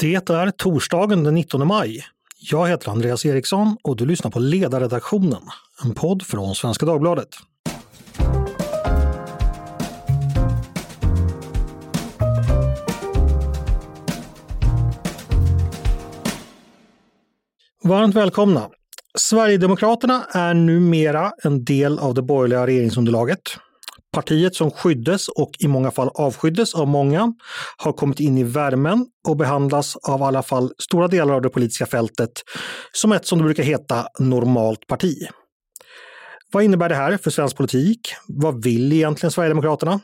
Det är torsdagen den 19 maj. Jag heter Andreas Eriksson och du lyssnar på Ledarredaktionen, en podd från Svenska Dagbladet. Varmt välkomna! Sverigedemokraterna är numera en del av det borgerliga regeringsunderlaget. Partiet som skyddes och i många fall avskyddes av många har kommit in i värmen och behandlas av i alla fall stora delar av det politiska fältet som ett, som det brukar heta, normalt parti. Vad innebär det här för svensk politik? Vad vill egentligen Sverigedemokraterna?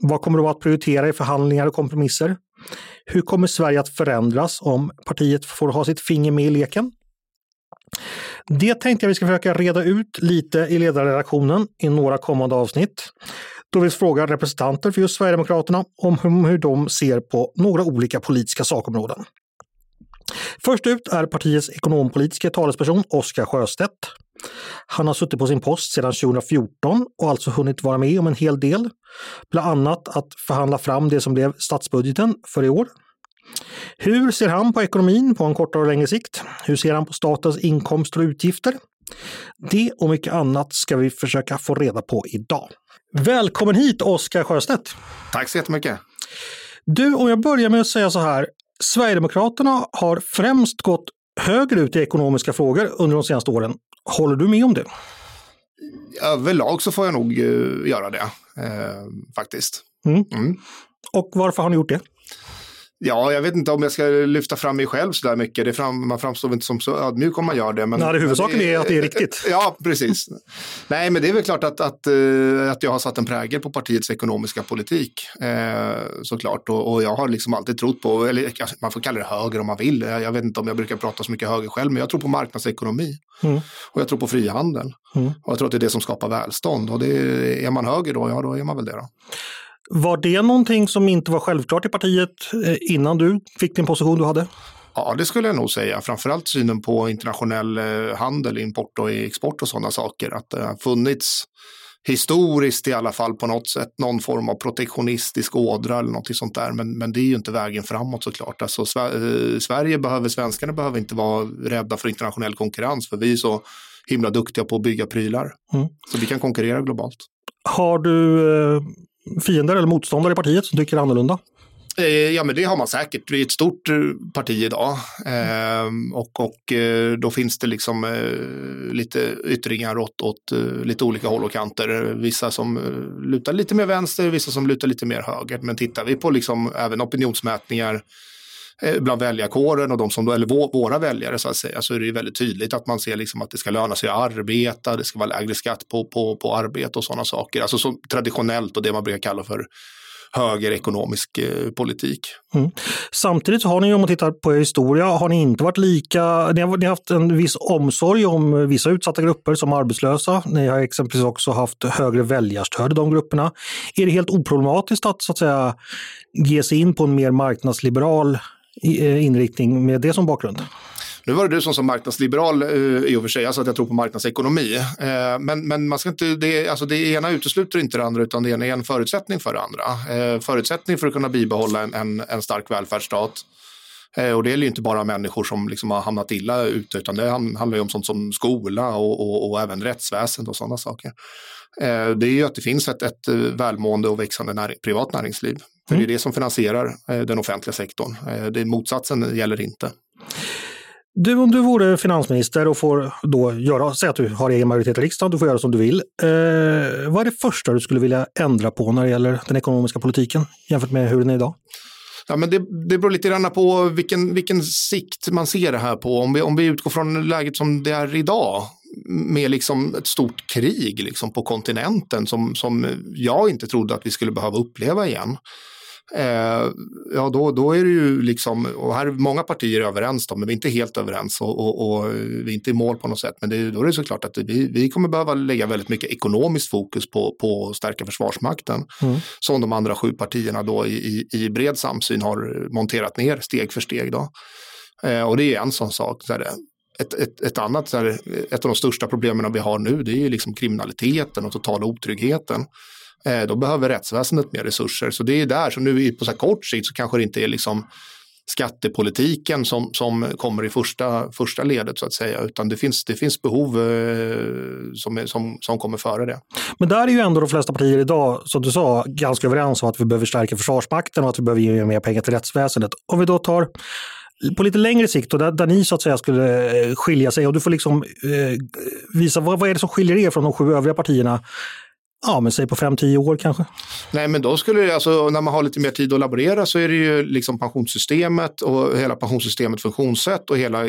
Vad kommer de att prioritera i förhandlingar och kompromisser? Hur kommer Sverige att förändras om partiet får ha sitt finger med i leken? Det tänkte jag vi ska försöka reda ut lite i ledarredaktionen i några kommande avsnitt. Då vi frågar representanter för just Sverigedemokraterna om hur de ser på några olika politiska sakområden. Först ut är partiets ekonompolitiska talesperson Oskar Sjöstedt. Han har suttit på sin post sedan 2014 och alltså hunnit vara med om en hel del. Bland annat att förhandla fram det som blev statsbudgeten för i år. Hur ser han på ekonomin på en kortare och längre sikt? Hur ser han på statens inkomster och utgifter? Det och mycket annat ska vi försöka få reda på idag. Välkommen hit Oskar Sjöstedt! Tack så jättemycket! Du, om jag börjar med att säga så här. Sverigedemokraterna har främst gått högre ut i ekonomiska frågor under de senaste åren. Håller du med om det? Överlag så får jag nog uh, göra det, uh, faktiskt. Mm. Mm. Och varför har ni gjort det? Ja, jag vet inte om jag ska lyfta fram mig själv så där mycket. Det fram, man framstår inte som så ödmjuk om man gör det. Men, Nej, det huvudsaken är att det är riktigt. Ja, precis. Nej, men det är väl klart att, att, eh, att jag har satt en prägel på partiets ekonomiska politik. Eh, såklart. Och, och, jag har liksom alltid trott på, eller man får kalla det höger om man vill. Jag vet inte om jag brukar prata så mycket höger själv, men jag tror på marknadsekonomi. Mm. Och jag tror på frihandel. Mm. Och jag tror att det är det som skapar välstånd. Och det, är man höger då, ja då är man väl det då. Var det någonting som inte var självklart i partiet eh, innan du fick din position du hade? Ja, det skulle jag nog säga. Framförallt synen på internationell eh, handel, import och export och sådana saker. Att det har funnits historiskt i alla fall på något sätt någon form av protektionistisk ådra eller något sånt där. Men, men det är ju inte vägen framåt såklart. Alltså, eh, Sverige behöver, svenskarna behöver inte vara rädda för internationell konkurrens för vi är så himla duktiga på att bygga prylar. Mm. Så vi kan konkurrera globalt. Har du fiender eller motståndare i partiet som tycker annorlunda? Eh, ja, men det har man säkert. Vi är ett stort eh, parti idag ehm, och, och eh, då finns det liksom lite yttringar åt, åt lite olika håll och kanter. Vissa som lutar lite mer vänster, vissa som lutar lite mer höger. Men tittar vi på liksom även opinionsmätningar Eh, bland väljarkåren och de som, eller våra väljare så att säga, så är det väldigt tydligt att man ser liksom att det ska löna sig att arbeta, det ska vara lägre skatt på, på, på arbete och sådana saker. Alltså så traditionellt och det man brukar kalla för högerekonomisk eh, politik. Mm. Samtidigt har ni, om man tittar på er historia, har ni inte varit lika, ni har, ni har haft en viss omsorg om vissa utsatta grupper som arbetslösa. Ni har exempelvis också haft högre väljarstöd i de grupperna. Är det helt oproblematiskt att så att säga ge sig in på en mer marknadsliberal Eh, inriktning med det som bakgrund? Nu var det du som sa marknadsliberal eh, i och för sig, alltså att jag tror på marknadsekonomi. Eh, men, men man ska inte, det, alltså det ena utesluter inte det andra utan det ena är en förutsättning för det andra. Förutsättning för att kunna bibehålla en, en, en stark välfärdsstat. Och det gäller ju inte bara människor som liksom har hamnat illa ute utan det handlar ju om sånt som skola och, och, och även rättsväsende och sådana saker. Det är ju att det finns ett, ett välmående och växande näring, privat näringsliv. För mm. det är det som finansierar den offentliga sektorn. Det, motsatsen gäller inte. Du, om du vore finansminister och får då göra, säg att du har egen majoritet i riksdagen, du får göra som du vill. Eh, vad är det första du skulle vilja ändra på när det gäller den ekonomiska politiken jämfört med hur den är idag? Ja, men det, det beror lite grann på vilken, vilken sikt man ser det här på. Om vi, om vi utgår från läget som det är idag med liksom ett stort krig liksom på kontinenten som, som jag inte trodde att vi skulle behöva uppleva igen eh, ja då, då är det ju liksom, och här är många partier överens då, men vi är inte helt överens och, och, och vi är inte i mål på något sätt. Men det, då är det såklart att vi, vi kommer behöva lägga väldigt mycket ekonomiskt fokus på, på att stärka Försvarsmakten. Mm. Som de andra sju partierna då i, i, i bred samsyn har monterat ner steg för steg. Då. Eh, och det är en sån sak. Så här, ett, ett, ett, annat, ett av de största problemen vi har nu det är liksom kriminaliteten och totala otryggheten. Eh, då behöver rättsväsendet mer resurser. Så det är där, så nu på så kort sikt så kanske det inte är liksom skattepolitiken som, som kommer i första, första ledet så att säga, utan det finns, det finns behov eh, som, som, som kommer före det. Men där är ju ändå de flesta partier idag, som du sa, ganska överens om att vi behöver stärka Försvarsmakten och att vi behöver ge mer pengar till rättsväsendet. Om vi då tar på lite längre sikt, och där, där ni så att säga skulle eh, skilja sig och du får liksom eh, visa vad, vad är det som skiljer er från de sju övriga partierna Ja, men säg på 5-10 år kanske. Nej, men då skulle det, alltså, när man har lite mer tid att laborera så är det ju liksom pensionssystemet och hela pensionssystemet funktionssätt och hela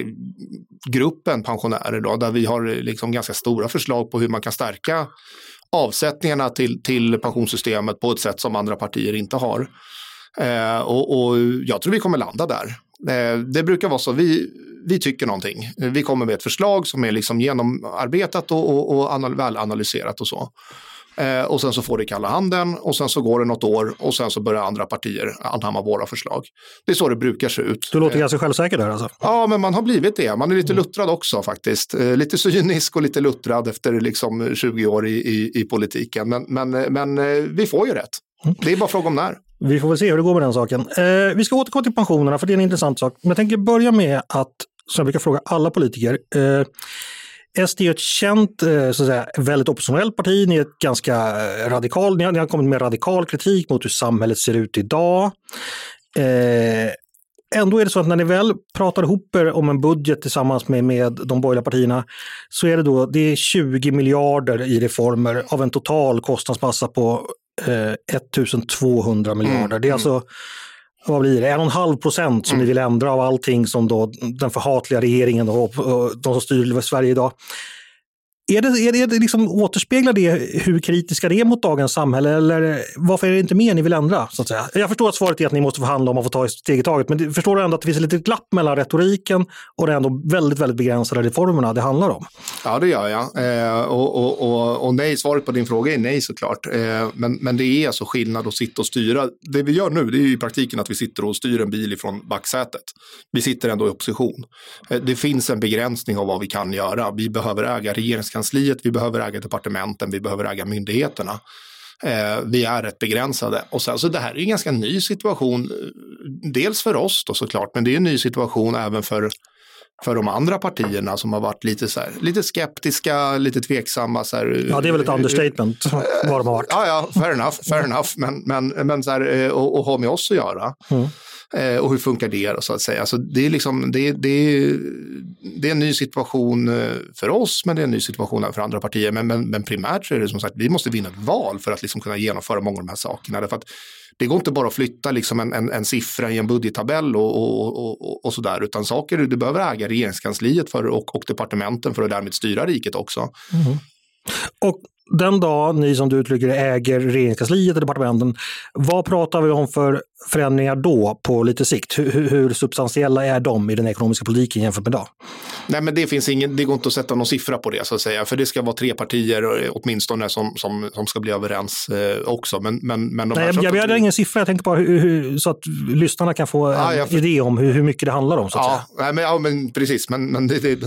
gruppen pensionärer då, där vi har liksom ganska stora förslag på hur man kan stärka avsättningarna till, till pensionssystemet på ett sätt som andra partier inte har. Eh, och, och, jag tror vi kommer landa där. Eh, det brukar vara så, vi, vi tycker någonting. Vi kommer med ett förslag som är liksom genomarbetat och, och, och anal välanalyserat och så. Eh, och sen så får det kalla handen och sen så går det något år och sen så börjar andra partier anamma våra förslag. Det är så det brukar se ut. Du låter eh, ganska självsäker där alltså? Ja, men man har blivit det. Man är lite mm. luttrad också faktiskt. Eh, lite cynisk och lite luttrad efter liksom 20 år i, i, i politiken. Men, men, men eh, vi får ju rätt. Mm. Det är bara fråga om när. Vi får väl se hur det går med den saken. Eh, vi ska återkomma till pensionerna för det är en intressant sak. Men jag tänker börja med att, som jag brukar fråga alla politiker, eh, SD är ett känt, eh, så att säga, väldigt oppositionellt parti. Ni är ett ganska eh, radikal, ni har, ni har kommit med radikal kritik mot hur samhället ser ut idag. Eh, ändå är det så att när ni väl pratar ihop er om en budget tillsammans med, med de borgerliga partierna så är det då det är 20 miljarder i reformer av en total kostnadsmassa på eh, 1200 miljarder. Mm, det är mm. alltså vad blir det, en och en halv procent som mm. ni vill ändra av allting som då den förhatliga regeringen och, de som styr Sverige idag. Är det, är det, är det liksom, återspeglar det hur kritiska det är mot dagens samhälle eller varför är det inte mer ni vill ändra? Så att säga? Jag förstår att svaret är att ni måste förhandla om att få ta ett steg i taget, men förstår du ändå att det finns ett litet glapp mellan retoriken och de ändå väldigt, väldigt begränsade reformerna det handlar om? Ja, det gör jag. Eh, och, och, och, och, nej, svaret på din fråga är nej såklart. Eh, men, men det är alltså skillnad att sitta och styra. Det vi gör nu, det är i praktiken att vi sitter och styr en bil ifrån backsätet. Vi sitter ändå i opposition. Eh, det finns en begränsning av vad vi kan göra. Vi behöver äga regeringskansliet regeringskansliet, vi behöver äga departementen, vi behöver äga myndigheterna. Eh, vi är rätt begränsade. Och sen så det här är en ganska ny situation, eh, dels för oss då såklart, men det är en ny situation även för för de andra partierna som har varit lite, så här, lite skeptiska, lite tveksamma. Så här, ja, det är väl ett understatement vad de har varit. Ja, ja, fair enough, fair enough. Men, men, men så här, eh, och, och ha med oss att göra. Mm. Eh, och hur funkar det då, så att säga. Alltså, det, är liksom, det, det, det är en ny situation eh, för oss, men det är en ny situation för andra partier. Men, men, men primärt så är det som sagt, vi måste vinna ett val för att liksom kunna genomföra många av de här sakerna. Därför att det går inte bara att flytta liksom en, en, en siffra i en budgettabell och, och, och, och sådär, utan saker du behöver äga regeringskansliet för och, och departementen för att därmed styra riket också. Mm. Och den dag ni som du uttrycker äger regeringskansliet och departementen, vad pratar vi om för förändringar då på lite sikt? Hur, hur, substantiella är de i den ekonomiska politiken jämfört med idag? Nej, men det, finns ingen, det går inte att sätta någon siffra på det, så att säga. för det ska vara tre partier åtminstone som, som, som ska bli överens eh, också. Men, men, men Nej, jag begärde ingen siffra, jag tänkte bara hur, hur, så att lyssnarna kan få en för... idé om hur, hur mycket det handlar om. Så att ja, säga. Nej, men, ja, men precis, men, men det, det,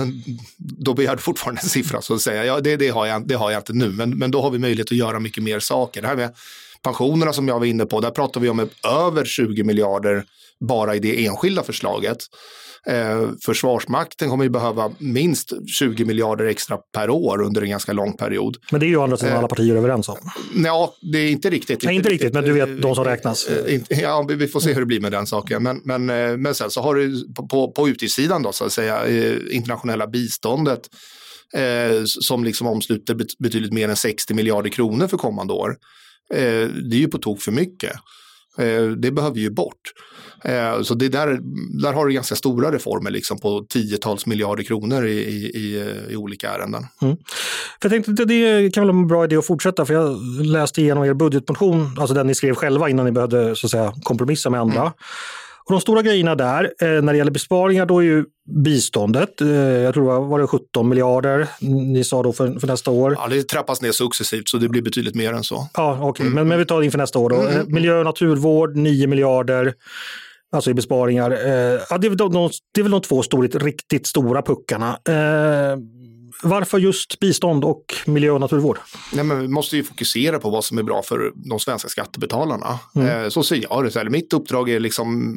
då begär du fortfarande en siffra, så att säga. Ja, det, det, har jag, det har jag inte nu, men, men då har vi möjlighet att göra mycket mer saker. Det här med pensionerna som jag var inne på, där pratar vi om över 20 miljarder bara i det enskilda förslaget. Eh, Försvarsmakten kommer ju behöva minst 20 miljarder extra per år under en ganska lång period. Men det är ju andra sidan eh, alla partier överens om. Ja, det är inte riktigt. Nej, inte riktigt, men du vet de som räknas. Eh, ja, vi får se hur det blir med den saken. Men, men, eh, men sen så har du på, på utgiftssidan då, så att säga, eh, internationella biståndet eh, som liksom omsluter betydligt mer än 60 miljarder kronor för kommande år. Eh, det är ju på tok för mycket. Eh, det behöver ju bort. Eh, så det där, där har du ganska stora reformer liksom på tiotals miljarder kronor i, i, i olika ärenden. Mm. För jag tänkte det kan väl vara en bra idé att fortsätta för jag läste igenom er budgetmotion, alltså den ni skrev själva innan ni behövde så att säga, kompromissa med andra. Mm. Och de stora grejerna där, eh, när det gäller besparingar, då är ju biståndet. Eh, jag tror det var, var det 17 miljarder ni sa då för, för, nästa år. Ja, det trappas ner successivt så det blir betydligt mer än så. Ja, okej, okay. mm. men, men vi tar det inför nästa år då. Mm. mm, mm. Miljö och naturvård, 9 miljarder. Alltså i besparingar. Eh, ja, det, är väl de, det är väl de två storligt, riktigt stora puckarna. Varför just bistånd och miljö och naturvård? Nej, men vi måste ju fokusera på vad som är bra för de svenska skattebetalarna. Mm. Eh, så ser jag det. Mitt uppdrag är liksom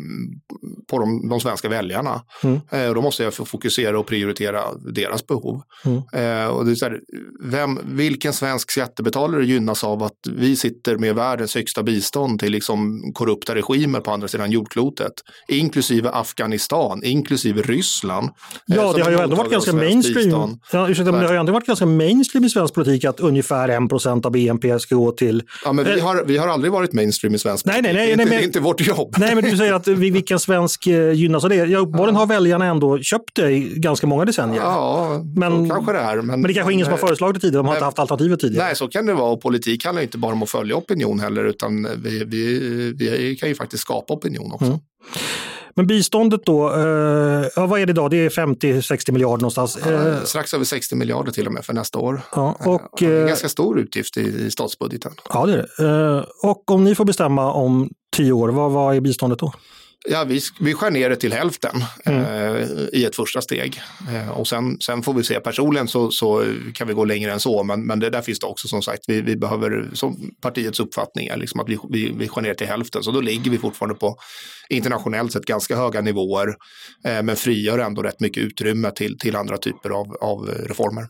på de, de svenska väljarna. Mm. Eh, då måste jag fokusera och prioritera deras behov. Mm. Eh, och det är så här, vem, vilken svensk skattebetalare gynnas av att vi sitter med världens högsta bistånd till liksom korrupta regimer på andra sidan jordklotet, inklusive Afghanistan, inklusive Ryssland. Ja, det har ju ändå varit ganska mainstream. Ja, ursäkta, men det har ju ändå varit ganska mainstream i svensk politik att ungefär 1% av BNP ska gå till... Ja, men vi har, vi har aldrig varit mainstream i svensk nej, politik. Nej, nej, det är inte, men, inte vårt jobb. Nej, men du säger att vilken svensk eh, gynnas av det? Ja, uppenbarligen har väljarna ändå köpt det i ganska många decennier. Ja, men, kanske det är. Men, men det är kanske ingen som har föreslagit det tidigare, de har inte haft alternativet tidigare. Nej, så kan det vara. Och politik handlar inte bara om att följa opinion heller, utan vi, vi, vi kan ju faktiskt skapa opinion också. Mm. Men biståndet då, eh, ja, vad är det idag? Det är 50-60 miljarder någonstans. Eh, strax över 60 miljarder till och med för nästa år. Ja, och, och det är en ganska stor utgift i, i statsbudgeten. Ja, det är det. Eh, och om ni får bestämma om tio år, vad, vad är biståndet då? Ja, vi, vi skär ner det till hälften mm. eh, i ett första steg. Eh, och sen, sen får vi se, personligen så, så kan vi gå längre än så, men, men det, där finns det också som sagt, vi, vi behöver, som partiets uppfattning är liksom att vi, vi, vi skär ner till hälften, så då ligger vi fortfarande på internationellt sett ganska höga nivåer, eh, men frigör ändå rätt mycket utrymme till, till andra typer av, av reformer.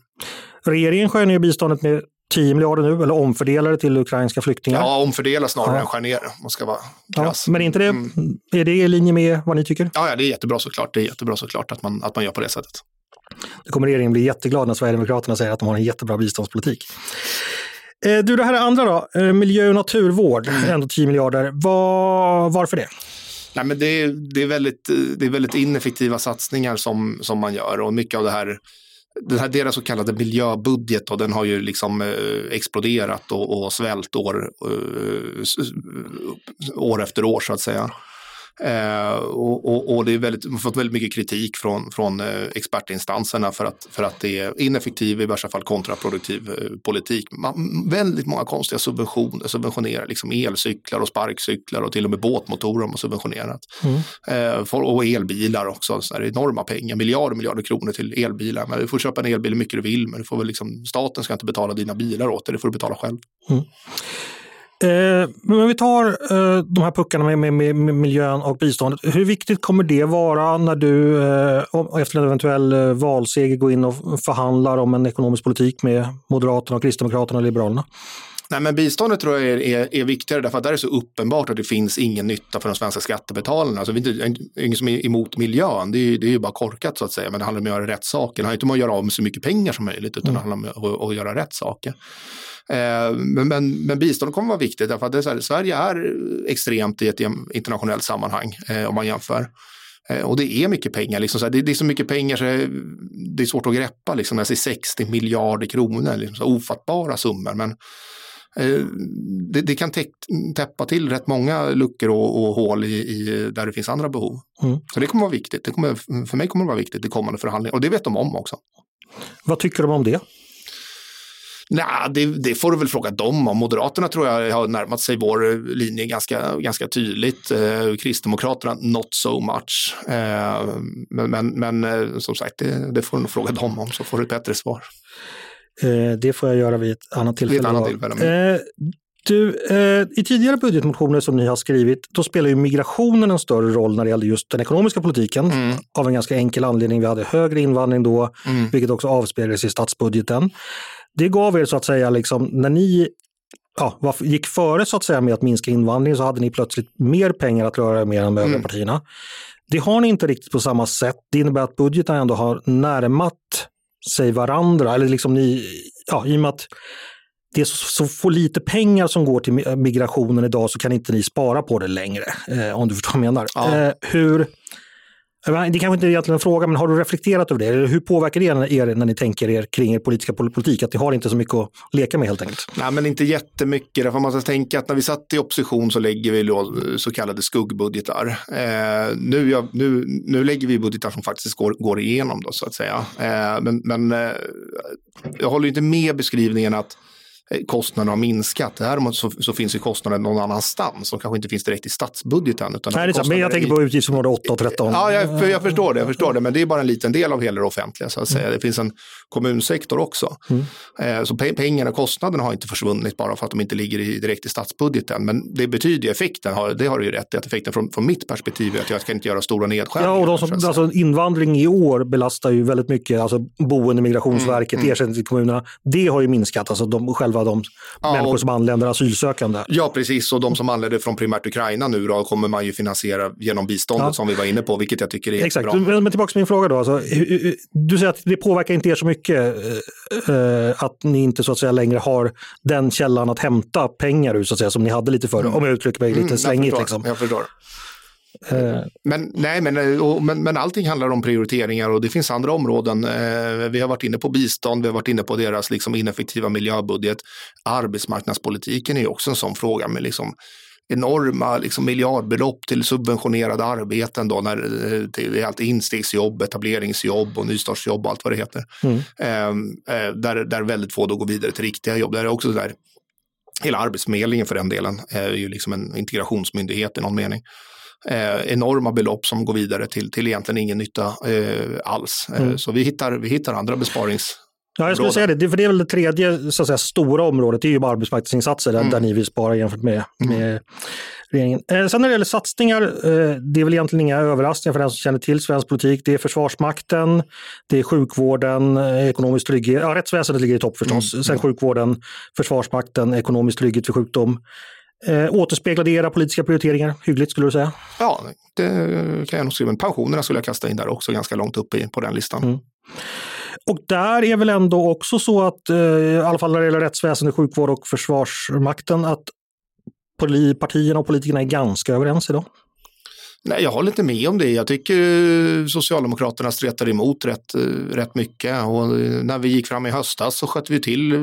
Regeringen skär ner biståndet med 10 miljarder nu, eller omfördelar det till ukrainska flyktingar? Ja, omfördela snarare ja. än skär ner. Man ska vara ja, men inte det, mm. är det i linje med vad ni tycker? Ja, ja, det är jättebra såklart. Det är jättebra såklart att man, att man gör på det sättet. Då kommer regeringen bli jätteglad när Sverigedemokraterna säger att de har en jättebra biståndspolitik. Eh, du, det här är andra då, eh, miljö och naturvård, mm. ändå 10 miljarder. Var, varför det? Nej, men det, är, det, är väldigt, det är väldigt ineffektiva satsningar som, som man gör och mycket av det här den här deras så kallade miljöbudget och den har ju liksom eh, exploderat och, och svält år, eh, år efter år så att säga. Eh, och, och, och, det är väldigt, fått väldigt mycket kritik från, från eh, expertinstanserna för att, för att det är ineffektiv, i värsta fall kontraproduktiv eh, politik. Man, väldigt många konstiga subventioner, subventionerar liksom elcyklar och sparkcyklar och till och med båtmotorer har man subventionerat. Mm. Eh, och elbilar också, så enorma pengar, miljarder miljarder kronor till elbilar. Men du får köpa en elbil hur mycket du vill, men du får väl liksom, staten ska inte betala dina bilar åt dig, det får du betala själv. Mm. Eh, men om vi tar eh, de här puckarna med, med, med, miljön och biståndet. Hur viktigt kommer det vara när du eh, efter en eventuell valseger går in och förhandlar om en ekonomisk politik med Moderaterna, och Kristdemokraterna och Liberalerna? Nej, men biståndet tror jag är, är, är, viktigare därför att där är det så uppenbart att det finns ingen nytta för de svenska skattebetalarna. Alltså, det är ingen som är emot miljön, det är, det är ju bara korkat så att säga, men det handlar om att göra rätt saker. Det handlar inte om att göra av med så mycket pengar som möjligt, utan mm. det handlar om att, att göra rätt saker. Eh, men, men, men bistånd kommer vara viktigt därför att här, Sverige är extremt i ett internationellt sammanhang eh, om man jämför. Eh, och det är mycket pengar, liksom, så här, det, det, är så mycket pengar så det är svårt att greppa. Liksom, jag ser 60 miljarder kronor, liksom, så ofattbara summor. Men det, det, kan täppa till rätt många luckor och, och hål i, i, där det finns andra behov. Mm. Så det kommer vara viktigt. Det kommer, för mig kommer det vara viktigt i kommande förhandlingar och det vet de om också. Vad tycker de om det? Nej, det, det, får du väl fråga dem om. Moderaterna tror jag har närmat sig vår linje ganska, ganska tydligt. Eh, Kristdemokraterna not so much. Eh, men, men, men eh, som sagt, det, det, får du nog fråga dem om så får du ett bättre svar. Eh, det får jag göra vid ett annat tillfälle. Vid ett annat tillfälle. Eh, du, eh, I tidigare budgetmotioner som ni har skrivit, då spelar ju migrationen en större roll när det gäller just den ekonomiska politiken. Mm. Av en ganska enkel anledning. Vi hade högre invandring då, mm. vilket också avspeglades i statsbudgeten det gav er så att säga, liksom, när ni ja, gick före så att säga med att minska invandring så hade ni plötsligt mer pengar att röra med än de övriga mm. partierna. Det har ni inte riktigt på samma sätt. Det innebär att budgeten ändå har närmat sig varandra. Eller liksom ni, ja, I och med att det är så, så få lite pengar som går till migrationen idag så kan inte ni spara på det längre. Eh, om du förstår vad jag menar. Ja. Eh, hur, det kanske inte är egentligen en fråga, men har du reflekterat över det? Hur påverkar det er när ni tänker er kring er politiska politik? Att ni har inte så mycket att leka med helt enkelt? Nej, men inte jättemycket. Därför man ska tänka att när vi satt i opposition så lägger vi eh, så kallade skuggbudgetar. Eh, nu, ja, nu, nu lägger vi budgetar som faktiskt går, går igenom då, så att säga. Eh, men men eh, jag håller inte med beskrivningen att eh, kostnaderna har minskat. Däremot så, så finns ju kostnaden någon annanstans som kanske inte finns direkt i statsbudgeten. Utan Nej, det är men jag tänker på utgiftsområde 8 och 13. Ja, jag, jag förstår det, jag förstår det, men det är bara en liten del av hela det offentliga. Så att säga. Det finns en kommunsektor också. Mm. Eh, så pengarna, kostnaderna har inte försvunnit bara för att de inte ligger i, direkt i statsbudgeten. Men det betyder ju effekten, det har du ju rätt i, att effekten från, från mitt perspektiv är att jag ska inte göra stora nedskärningar. Ja, och de som, alltså, invandring i år belastar ju väldigt mycket, alltså boende, Migrationsverket, mm, mm. ersättning till kommunerna. Det har ju minskat, alltså de, själva de ja, människor som anländer, asylsökande. Ja, precis, och de som anländer från primärt Ukraina nu då kommer man ju finansiera genom biståndet ja. som vi var inne på, vilket jag tycker är Exakt. bra. Men tillbaka till min fråga då, alltså, du säger att det påverkar inte er så mycket eh, att ni inte så att säga längre har den källan att hämta pengar ur så att säga, som ni hade lite förr, mm. om jag uttrycker mig lite mm, slängigt. Jag liksom. jag förstår. Eh. Men, nej, men, eh, och, men, men allting handlar om prioriteringar och det finns andra områden. Eh, vi har varit inne på bistånd, vi har varit inne på deras liksom, ineffektiva miljöbudget. Arbetsmarknadspolitiken är också en sån fråga med liksom, enorma liksom, miljardbelopp till subventionerade arbeten. Då, när, det är allt instegsjobb, etableringsjobb och nystartsjobb och allt vad det heter. Mm. Eh, där, där väldigt få då går vidare till riktiga jobb. Där är också där, hela Arbetsförmedlingen för den delen är ju liksom en integrationsmyndighet i någon mening eh, enorma belopp som går vidare till, till egentligen ingen nytta eh, alls. Eh, mm. så vi hittar, vi hittar andra besparings Ja, jag skulle säga det. För det är väl det tredje så att säga, stora området, det är ju arbetsmarknadsinsatser där, mm. där ni vill spara jämfört med, mm. med regeringen. Eh, sen när det gäller satsningar, eh, det är väl egentligen inga överraskningar för den som känner till svensk politik. Det är Försvarsmakten, det är sjukvården, eh, ekonomisk trygghet, ja rättsväsendet ligger i topp förstås, mm. sen sjukvården, Försvarsmakten, ekonomisk trygghet vid sjukdom. Eh, återspeglar det era politiska prioriteringar hyggligt skulle du säga? Ja, det kan jag nog skriva. Pensionerna skulle jag kasta in där också, ganska långt upp i, på den listan. Mm. Och där är väl ändå också så att, eh, i alla fall när det gäller rättsväsende, sjukvård och försvarsmakten, att partierna och politikerna är ganska överens idag? Nej, jag håller inte med om det. Jag tycker Socialdemokraterna stretar emot rätt, eh, rätt mycket. Och eh, när vi gick fram i höstas så sköt vi till eh,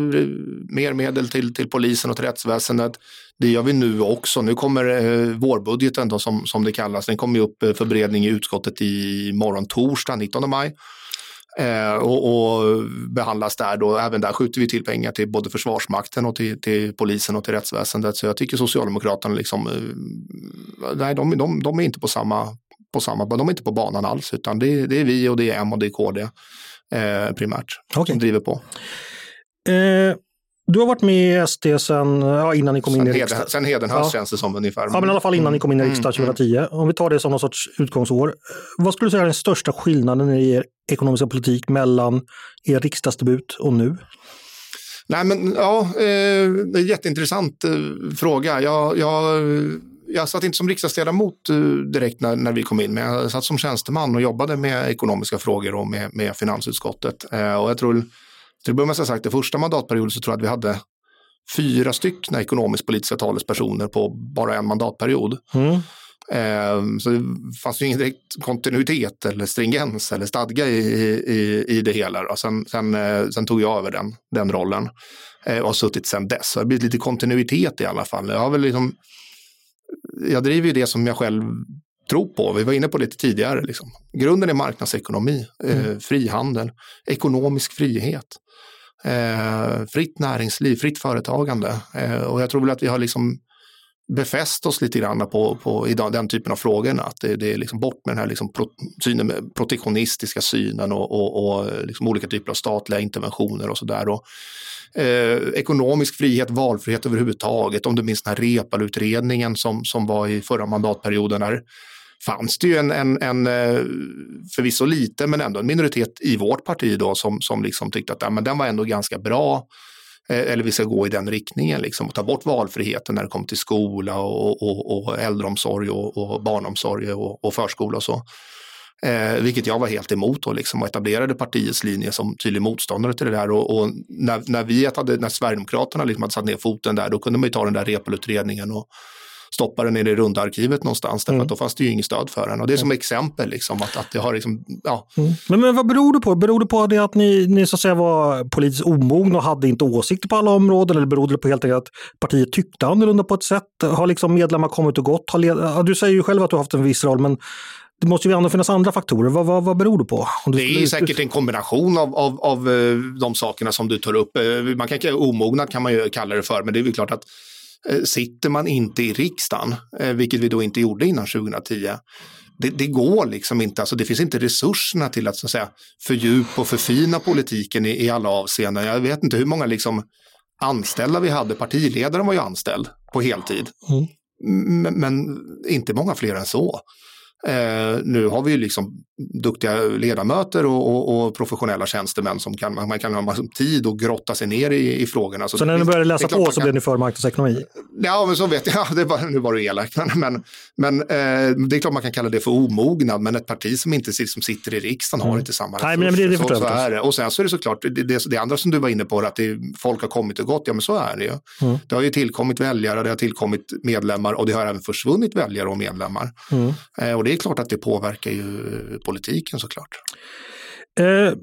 mer medel till, till polisen och till rättsväsendet. Det gör vi nu också. Nu kommer eh, vårbudgeten då, som, som det kallas. Den kommer upp för beredning i utskottet i morgon torsdag 19 maj. Eh, och, och, behandlas där då. Även där skjuter vi till pengar till både Försvarsmakten och till, till polisen och till rättsväsendet. Så jag tycker Socialdemokraterna liksom, eh, nej de, de, de, är inte på samma, på samma, de är inte på banan alls utan det, det är vi och det är M och det är KD eh, primärt okay. som driver på. Eh, du har varit med i SD sen, ja, innan ni kom sen in i riksdagen. Sen Hedenhöst ja. känns det som ungefär. Ja, men i alla fall innan ni kom in i mm, riksdagen mm, 2010. Om vi tar det som någon sorts utgångsår. Vad skulle du säga är den största skillnaden i er ekonomiska politik mellan er riksdagsdebut och nu? Nej, men ja, eh, det är en jätteintressant eh, fråga. Jag, jag, jag satt inte som riksdagsledamot eh, direkt när, när vi kom in, men jag satt som tjänsteman och jobbade med ekonomiska frågor och med, med finansutskottet. och jag tror till att börja med sagt, det första mandatperioden så tror jag att vi hade fyra stycken ekonomisk-politiska talespersoner på bara en mandatperiod. Mm. Eh, så det fanns ju ingen direkt kontinuitet eller stringens eller stadga i, i, i det hela. Och sen, sen, eh, sen tog jag över den, den rollen eh, och har suttit sen dess. Så det har blivit lite kontinuitet i alla fall. Jag, har väl liksom, jag driver ju det som jag själv tror på. Vi var inne på det lite tidigare. Liksom. Grunden är marknadsekonomi, mm. frihandel, ekonomisk frihet eh, fritt näringsliv, fritt företagande. Eh, och jag tror väl att vi har liksom befäst oss lite grann på, på i den typen av frågor. Att det, det är liksom bort med den här liksom pro, synen, protektionistiska synen och, och, och liksom olika typer av statliga interventioner och sådär. Eh, ekonomisk frihet, valfrihet överhuvudtaget. Om du minns den här Reepalu-utredningen som, som var i förra mandatperioden. Där fanns det ju en, en, en eh, förvisso liten men ändå en minoritet i vårt parti då som, som liksom tyckte att ja, men den var ändå ganska bra. Eh, eller vi ska gå i den riktningen, liksom, och ta bort valfriheten när det kommer till skola och, och, och äldreomsorg och, och barnomsorg och, och förskola och så. Eh, vilket jag var helt emot och, liksom, och etablerade partiets linje som tydlig motståndare till det där. Och, och när, när, vi hade, när Sverigedemokraterna liksom hade satt ner foten där, då kunde man ju ta den där repelutredningen och stoppa den i runda arkivet någonstans, därför mm. att då fanns det ju inget stöd för den. Och det är som exempel, liksom, att, att det har liksom, ja. Mm. Men, men vad beror det på? Beror det på det att ni, ni så att säga var politiskt omogna och hade inte åsikter på alla områden? Eller berodde det på helt enkelt att partiet tyckte annorlunda på ett sätt? Har liksom medlemmar kommit och gått? Har. Du säger ju själv att du har haft en viss roll, men det måste ju ändå finnas andra faktorer. Vad, vad, vad beror det på? det är säkert en kombination av, av, av eh, de sakerna som du tar upp. Eh, man kan, omognad kan man ju kalla det för, men det är väl klart att sitter man inte i riksdagen, vilket vi då inte gjorde innan 2010, det, det, går liksom inte, alltså det finns inte resurserna till att, så att säga, fördjupa och förfina politiken i, i alla avseenden. Jag vet inte hur många liksom anställda vi hade, partiledaren var ju anställd på heltid. Mm. Men, men, inte många fler än så. Eh, nu har vi ju liksom duktiga ledamöter och, och, och, professionella tjänstemän som kan, man kan ha tid att grotta sig ner i, i frågorna. Så, så när ni började läsa på så kan... blev ni för marknadsekonomi? Ja, men så vet jag. Det var, nu var du elak. Men, men eh, det är klart man kan kalla det för omognad, men ett parti som inte liksom sitter i riksdagen mm. har inte samma resurser. Nej, men det, det så, så är det. Och sen så är det såklart, det, det, det andra som du var inne på, att det, folk har kommit och gått, ja men så är det ju. Mm. Det har ju tillkommit väljare, det har tillkommit medlemmar och det har även försvunnit väljare och medlemmar. Mm. Eh, och det är klart att det påverkar ju politiken såklart. Eh,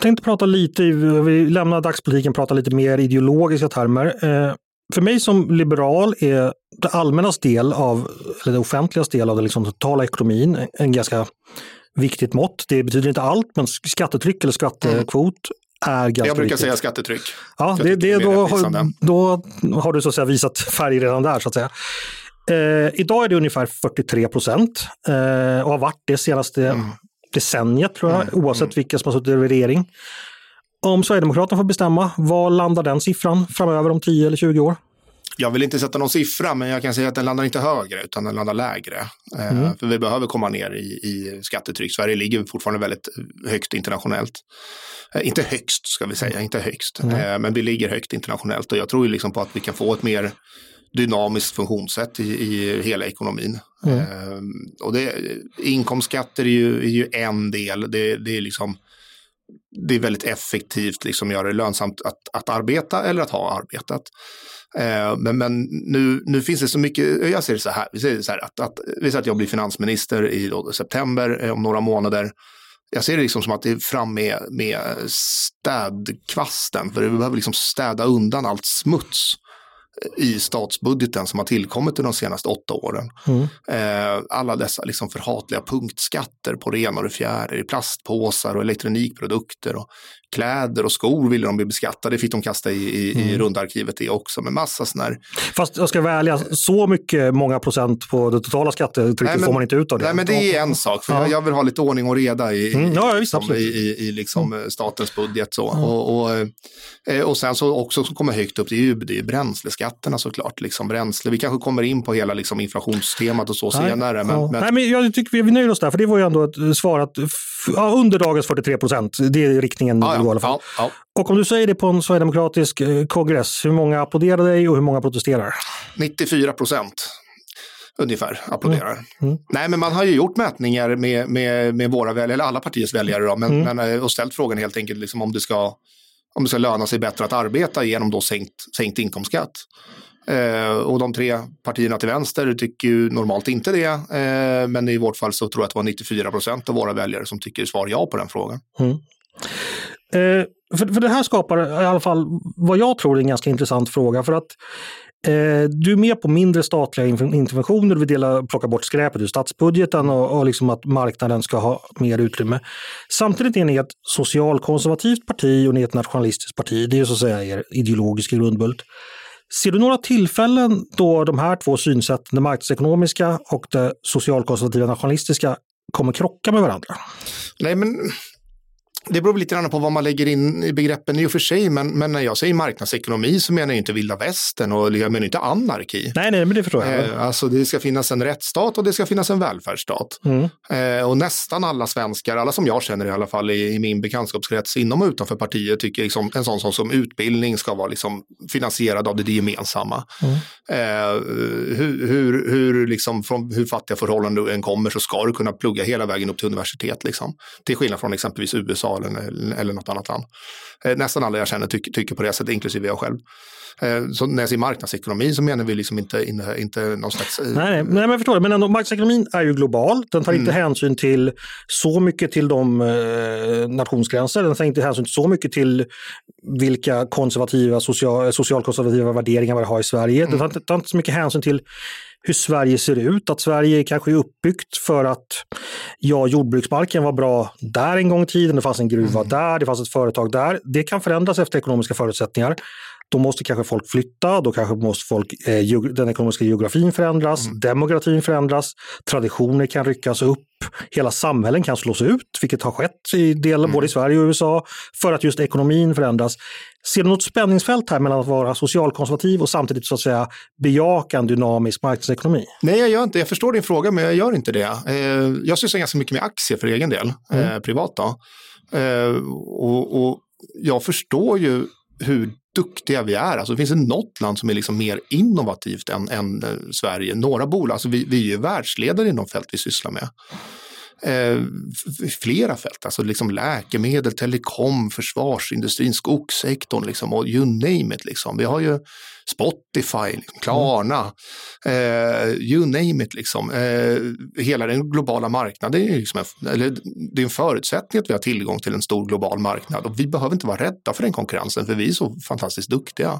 tänkte prata lite, vi lämnar dagspolitiken, prata lite mer ideologiska termer. Eh, för mig som liberal är det allmännas del av, eller det offentligas del av den liksom totala ekonomin en ganska viktigt mått. Det betyder inte allt, men skattetryck eller skattekvot mm. är ganska Jag brukar viktigt. säga skattetryck. Ja, det, det, då, har, då har du så att säga visat färg redan där så att säga. Eh, idag är det ungefär 43 procent eh, och har varit det senaste mm. decenniet tror jag, mm. oavsett mm. vilka som har suttit i regering. Om Sverigedemokraterna får bestämma, vad landar den siffran framöver om 10 eller 20 år? Jag vill inte sätta någon siffra, men jag kan säga att den landar inte högre, utan den landar lägre. Eh, mm. För vi behöver komma ner i, i skattetryck. Sverige ligger fortfarande väldigt högt internationellt. Eh, inte högst, ska vi säga, inte högst. Mm. Eh, men vi ligger högt internationellt och jag tror liksom på att vi kan få ett mer dynamiskt funktionssätt i, i hela ekonomin. Mm. Eh, och det, inkomstskatter är ju, är ju en del. Det, det, är liksom, det är väldigt effektivt, liksom göra det lönsamt att, att arbeta eller att ha arbetat. Eh, men men nu, nu finns det så mycket, jag ser det så här, vi säger så här att, att, vi säger att jag blir finansminister i då, september eh, om några månader. Jag ser det liksom som att det är fram med, med städkvasten, för vi behöver liksom städa undan allt smuts i statsbudgeten som har tillkommit de senaste åtta åren. Mm. Eh, alla dessa liksom förhatliga punktskatter på det ena och det fjärde, i plastpåsar och elektronikprodukter och kläder och skor ville de bli beskattade, det fick de kasta i, i, mm. i rundarkivet det också, med massa sådana här... Fast jag ska välja så mycket, många procent på det totala skattetrycket nej, men, får man inte ut av det. Nej, men det är en sak, för ja. jag, jag, vill ha lite ordning och reda i, mm. ja, visst, liksom, i, i, i liksom mm. statens budget. Så. Och, och, eh, och sen så också som kommer högt upp, det är ju, det är bränsleskatterna såklart. Liksom bränsle. Vi kanske kommer in på hela liksom, inflationstemat och så nej. senare. Men, ja. men... Nej, men jag tycker vi nöjer oss där, för det var ju ändå ett svar att ja, under dagens 43 procent, det är riktningen. Ja, ja, i alla fall. Ja, och om du säger det på en sverigedemokratisk eh, kongress, hur många applåderar dig och hur många protesterar? 94 procent ungefär applåderar. Mm. Mm. Nej, men man har ju gjort mätningar med, med, med våra väljare, eller alla partiers väljare, då, men, mm. men, eh, och ställt frågan helt enkelt liksom, om, det ska, om det ska löna sig bättre att arbeta genom då sänkt, sänkt inkomstskatt. Eh, och de tre partierna till vänster tycker ju normalt inte det. Eh, men i vårt fall så tror jag att det var 94 procent av våra väljare som tycker svar ja på den frågan. Eh, för, för det här skapar i alla fall vad jag tror är en ganska intressant fråga. För att eh, du är med på mindre statliga interventioner, du vill dela, plocka bort skräpet ur statsbudgeten och, och liksom att marknaden ska ha mer utrymme. Samtidigt är ni ett socialkonservativt parti och ni är ett nationalistiskt parti. Det är så att säga er ideologiska grundbult. Ser du några tillfällen då de här två synsätten, det marknadsekonomiska och det socialkonservativa nationalistiska, kommer krocka med varandra? Nej, men det beror lite grann på vad man lägger in i begreppen i och för sig, men, men när jag säger marknadsekonomi så menar jag inte vilda västern och jag menar inte anarki. Nej, nej, men det förstår jag. Eh, alltså det ska finnas en rättsstat och det ska finnas en välfärdsstat. Mm. Eh, och nästan alla svenskar, alla som jag känner i alla fall i, i min bekantskapskrets inom och utanför partiet, tycker liksom en sån sak som utbildning ska vara liksom finansierad av det gemensamma. Mm. Eh, hur, hur, hur, liksom, från hur fattiga förhållanden du än kommer så ska du kunna plugga hela vägen upp till universitet. Liksom. Till skillnad från exempelvis USA eller, eller något annat land. Eh, nästan alla jag känner tycker, tycker på det sättet, inklusive jag själv. Eh, så när jag säger marknadsekonomi så menar vi liksom inte, inte, någon slags... Eh, nej, nej, men jag förstår det. Men ändå, marknadsekonomin är ju global. Den tar mm. inte hänsyn till så mycket till de eh, nationsgränser. Den tar inte hänsyn till så mycket till vilka konservativa, social, socialkonservativa värderingar vi har i Sverige. Mm. Den tar inte, tar inte så mycket hänsyn till hur Sverige ser ut. Att Sverige kanske är uppbyggt för att ja, jordbruksmarken var bra där en gång i tiden. Det fanns en gruva mm. där, det fanns ett företag där. Det kan förändras efter ekonomiska förutsättningar. Då måste kanske folk flytta, då kanske måste folk, eh, den ekonomiska geografin förändras, mm. demografin förändras, traditioner kan ryckas upp, hela samhällen kan slås ut, vilket har skett i delar mm. både i Sverige och USA, för att just ekonomin förändras. Ser du något spänningsfält här mellan att vara socialkonservativ och samtidigt så att säga bejaka en dynamisk marknadsekonomi? Nej, jag gör inte Jag förstår din fråga, men jag gör inte det. Eh, jag sysslar ganska mycket med aktier för egen del, mm. eh, privat. Då. Eh, och, och jag förstår ju hur duktiga vi är. Alltså, finns det något land som är liksom mer innovativt än, än eh, Sverige? Några bolag, alltså vi, vi är ju världsledare inom fält vi sysslar med eh, flera fält, alltså liksom läkemedel, telekom, försvarsindustrin, skogssektorn liksom, och you name it. Liksom. Vi har ju Spotify, liksom, Klarna, eh, you name it. Liksom. Eh, hela den globala marknaden är, liksom en, eller, det är en förutsättning att vi har tillgång till en stor global marknad och vi behöver inte vara rädda för den konkurrensen för vi är så fantastiskt duktiga.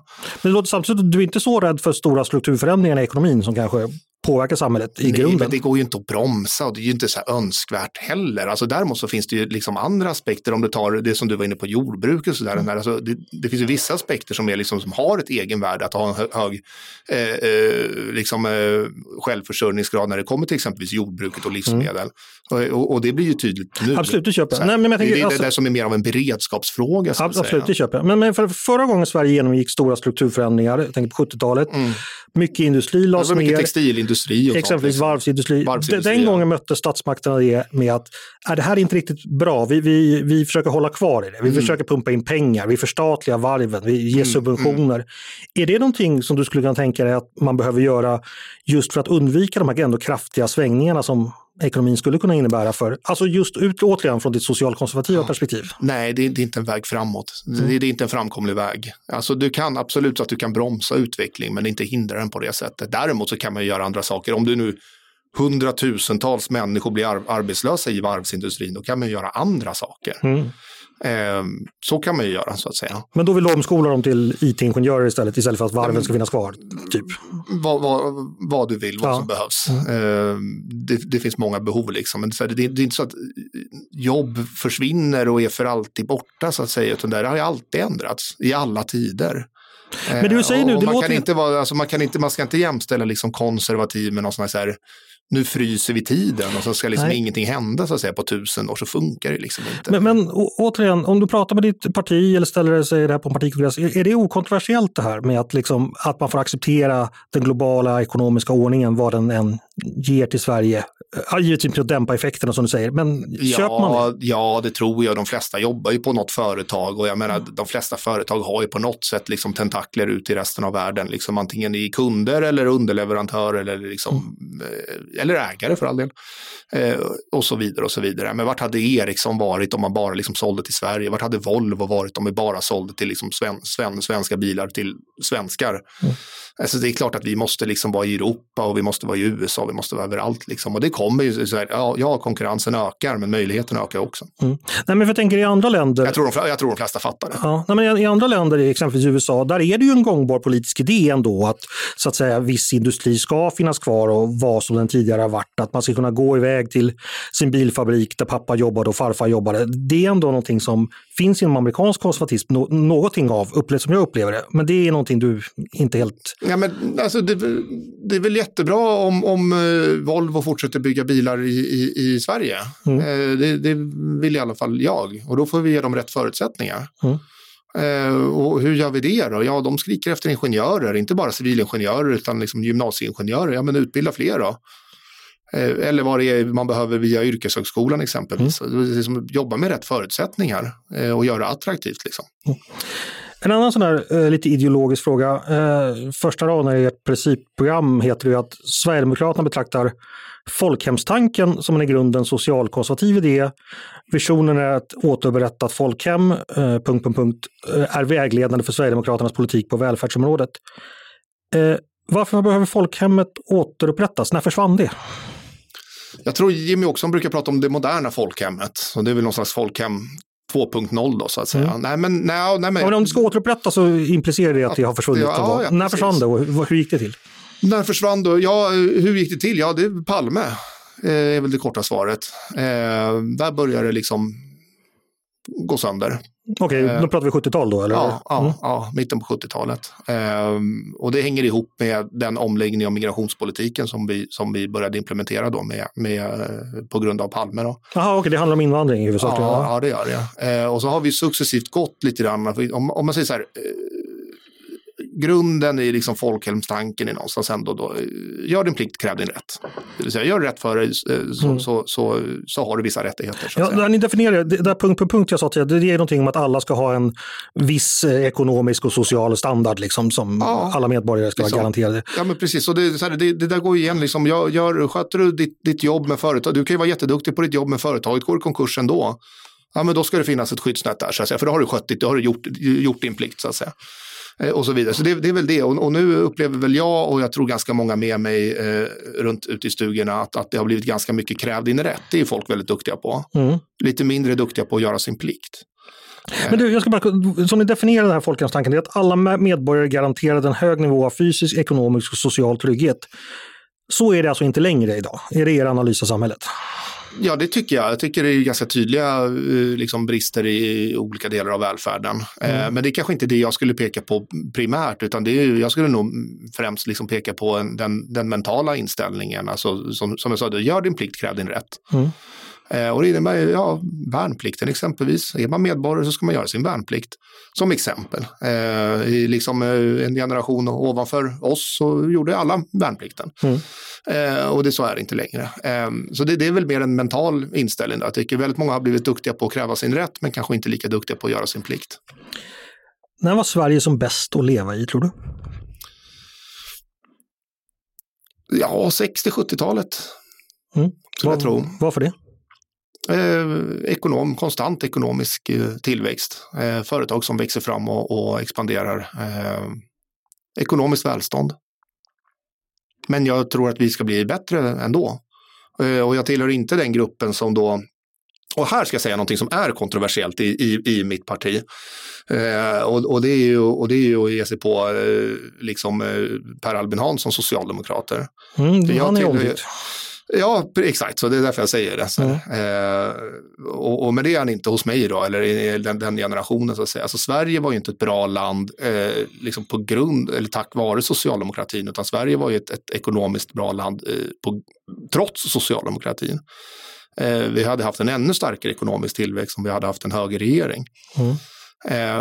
Men det låter samtidigt att du är inte så rädd för stora strukturförändringar i ekonomin som kanske påverka samhället i Nej, grunden. Men det går ju inte att bromsa och det är ju inte så önskvärt heller. Alltså däremot så finns det ju liksom andra aspekter om du tar det som du var inne på jordbruk och sådär. Mm. Alltså det, det, finns ju vissa aspekter som, är liksom, som har ett egenvärde att ha en hög eh, eh, liksom, eh, självförsörjningsgrad när det kommer till exempelvis jordbruket och livsmedel. Mm. Och, och, det blir ju tydligt nu. Absolut, det köper jag. Nej, men jag tänker, det är alltså, det där som är mer av en beredskapsfråga. absolut, det köper jag. Men, men för, förra gången Sverige genomgick stora strukturförändringar, jag tänker på 70-talet, mm. mycket industri lades ner. Mycket textilindustri. Och exempelvis sånt, varvsindustri. varvsindustri. Den ja. gången mötte statsmakterna det med att är det här är inte riktigt bra, vi, vi, vi försöker hålla kvar i det. Vi mm. försöker pumpa in pengar, vi förstatligar varven, vi ger mm. subventioner. Mm. Är det någonting som du skulle kunna tänka dig att man behöver göra just för att undvika de här ändå kraftiga svängningarna som ekonomin skulle kunna innebära för, alltså just ut, återigen från ditt socialkonservativa ja. perspektiv? Nej, det är, det är, inte en väg framåt. Mm. Det, är, det, är inte en framkomlig väg. Alltså du kan absolut att du kan bromsa utveckling men inte hindra den på det sättet. Däremot så kan man göra andra saker. Om du nu hundratusentals människor blir ar arbetslösa i varvsindustrin, då kan man göra andra saker. Mm. Eh, så kan man ju göra så att säga. Men då vill du omskola dem till it-ingenjörer istället, istället för att varven ska finnas kvar? Typ. Vad, vad, vad du vill, vad ja. som behövs. Mm. Eh, det, det, finns många behov liksom. Men det, det, är inte så att jobb försvinner och är för alltid borta så att säga, utan det har ju alltid ändrats i alla tider. Men det du säger nu, det man låter... Kan inte vara, alltså man, kan inte, man ska inte jämställa liksom konservativ med någon sån här nu fryser vi tiden och så ska liksom ingenting hända så att säga på tusen år, så funkar det liksom inte. Men, men återigen, om du pratar med ditt parti eller ställer säger det här på en partikongress, är det okontroversiellt det här med att, liksom, att man får acceptera den globala ekonomiska ordningen, vad den än ger till Sverige? Givetvis för att dämpa effekterna som du säger, men ja, köper man det? Ja, det tror jag. De flesta jobbar ju på något företag och jag menar mm. de flesta företag har ju på något sätt liksom tentakler ut i resten av världen, liksom antingen i kunder eller underleverantörer eller liksom mm eh, eller ägare för all del. Eh, och så vidare och så vidare. Men vart hade Ericsson varit om man bara liksom sålde till Sverige? Vart hade Volvo varit om vi bara sålde till liksom sven, sven, svenska bilar till svenskar? Mm. Alltså det är klart att vi måste liksom vara i Europa och vi måste vara i USA, vi måste vara överallt. Liksom. Och det kommer ju, så här, ja, ja, konkurrensen ökar men möjligheten ökar också. Mm. Nej, men jag tänker i andra länder. Jag tror de, jag tror de flesta fattar det. Ja, nej, men I andra länder, exempelvis USA, där är det ju en gångbar politisk idé ändå att så att säga viss industri ska finnas kvar och vara som den tidigare har varit. Att man ska kunna gå iväg till sin bilfabrik där pappa jobbade och farfar jobbade. Det är ändå någonting som finns inom amerikansk konservatism, någonting av, upplevt som jag upplever det. Men det är någonting du inte helt Ja, men, alltså, det, det är väl jättebra om, om uh, Volvo fortsätter bygga bilar i, i, i Sverige. Mm. Uh, det, det, vill i alla fall jag och då får vi ge dem rätt förutsättningar. Mm. Uh, och hur gör vi det då? Ja, de skriker efter ingenjörer, inte bara civilingenjörer utan liksom gymnasieingenjörer. Ja, men utbilda fler då. Eller vad det är man behöver via yrkeshögskolan exempelvis. Mm. Liksom, jobba med rätt förutsättningar och göra det attraktivt. Liksom. Mm. En annan sån här eh, lite ideologisk fråga. Eh, första raden i ert principprogram heter det att Sverigedemokraterna betraktar folkhemstanken som en i grunden socialkonservativ idé. Visionen är ett återupprättat folkhem, eh, punkt, punkt, punkt, eh, är vägledande för Sverigedemokraternas politik på välfärdsområdet. Eh, varför behöver folkhemmet återupprättas? När försvann det? Jag tror Jimmy också brukar prata om det moderna folkhemmet. Och det är väl någon slags folkhem 2.0 då så att säga. Mm. Nej, men, nej, nej, men... Ja, men om det ska återupprättas så implicerar det att, att det har försvunnit. Ja, ja, när försvann det och hur gick det till? När försvann då? Ja, hur gick det till? Ja, det är Palme eh, är väl det korta svaret. Eh, där började det liksom gå sönder. Okej, okay, då pratar vi 70-tal då? Eller? Ja, ja, mm. ja, mitten på 70-talet. Ehm, och det hänger ihop med den omläggning av migrationspolitiken som vi, som vi började implementera då med, med, på grund av Palme. Jaha, okej, okay, det handlar om invandring i huvudsak? Ja, ja, det gör det. Ehm, och så har vi successivt gått lite grann, om, om man säger så här, grunden i liksom folkhemstanken är någonstans ändå då, gör din plikt, kräv din rätt. Det vill säga, gör rätt för dig eh, så, mm. så, så, så, har du vissa rättigheter. Så ja, ni definierar, det där punkt på punkt jag sa tidigare, det är någonting om att alla ska ha en viss eh, ekonomisk och social standard liksom, som ja, alla medborgare ska liksom. vara garanterade. Ja, men precis. Och det, här, det, det, där går igen. Liksom, gör, gör, sköter du ditt, ditt jobb med företag, du kan ju vara jätteduktig på ditt jobb med företaget, går i konkurs ändå, ja, men då ska det finnas ett skyddsnät där, så att säga, för då har du skött ditt, då har du gjort, gjort din plikt. Så att säga. Eh, och så vidare. Så det, det är väl det. Och, och, nu upplever väl jag och jag tror ganska många med mig eh, runt ute i stugorna att, att det har blivit ganska mycket kräv din rätt. Det är folk väldigt duktiga på. Mm. Lite mindre duktiga på att göra sin plikt. Men du, jag ska bara, som ni definierar den här folkhemstanken, det är att alla medborgare garanterade en hög nivå av fysisk, ekonomisk och social trygghet. Så är det alltså inte längre idag. Är det er analys av samhället? Ja, det tycker jag. Jag tycker det är ganska tydliga eh, liksom, brister i olika delar av välfärden. Eh, mm. Men det är kanske inte det jag skulle peka på primärt, utan det är, jag skulle nog främst liksom peka på en, den, den mentala inställningen. Alltså, som, som jag sa, gör din plikt, kräv din rätt. Mm. Eh, och det innebär ja, värnplikten exempelvis. Är man medborgare så ska man göra sin värnplikt. Som exempel. Eh, I liksom eh, en generation ovanför oss så gjorde alla värnplikten. Mm. Eh, och det så är det inte längre. Eh, så det, det, är väl mer en mental inställning. Jag tycker väldigt många har blivit duktiga på att kräva sin rätt men kanske inte lika duktiga på att göra sin plikt. När var Sverige som bäst att leva i tror du? Ja, 60-70-talet. Mm. Var, varför det? Eh, ekonom, konstant ekonomisk eh, tillväxt. Eh, företag som växer fram och, och expanderar. Ekonomiskt välstånd. Men jag tror att vi ska bli bättre ändå. Och jag tillhör inte den gruppen som då och här ska jag säga någonting som är kontroversiellt i, i, i mitt parti. Eh, och, och, det är ju, och det är ju att ge sig på eh, liksom, eh, Per Albin Hansson, socialdemokrater. Mm, han är tillhör, Ja, exakt, så det är därför jag säger det. Så, mm. eh, och, och, men det är han inte hos mig då, eller i den, den generationen så att säga. Alltså, Sverige var ju inte ett bra land eh, liksom på grund, eller tack vare socialdemokratin, utan Sverige var ju ett, ett ekonomiskt bra land eh, på, trots socialdemokratin. Eh, vi hade haft en ännu starkare ekonomisk tillväxt om vi hade haft en högerregering. Mm. Eh,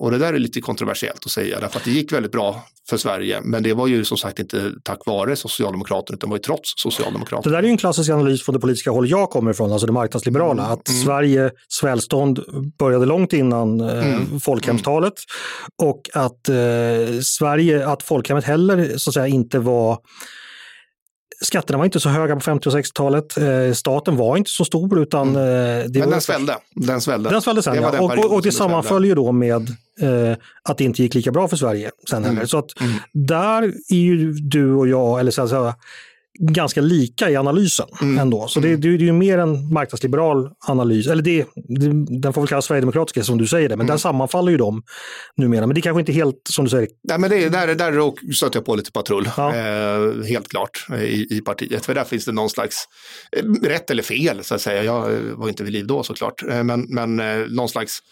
och det där är lite kontroversiellt att säga, därför att det gick väldigt bra för Sverige, men det var ju som sagt inte tack vare Socialdemokraterna, utan det var ju trots Socialdemokraterna. Det där är ju en klassisk analys från det politiska håll jag kommer ifrån, alltså det marknadsliberala, mm. att mm. Sveriges välstånd började långt innan eh, mm. folkhemstalet och att eh, Sverige, att folkhemmet heller så att säga inte var Skatterna var inte så höga på 50 och 60-talet. Eh, staten var inte så stor. Utan, mm. Eh, det Men var den svällde. Den svällde, den svällde sen, det ja. och, och, det sammanföljer då med eh, att det inte gick lika bra för Sverige sen heller. Mm. Så att mm. där är ju du och jag, eller så att säga, ganska lika i analysen mm. ändå. Så det, mm. det, det är ju mer en marknadsliberal analys, eller det, det, den får väl kallas sverigedemokratisk som du säger det, men mm. där sammanfaller ju de numera. Men det är kanske inte helt som du säger. Nej, men det, där, där stöter jag på lite patrull, ja. eh, helt klart, i, i partiet. För där finns det någon slags, eh, rätt eller fel så att säga, jag var inte vid liv då såklart, eh, men, men eh, någon slags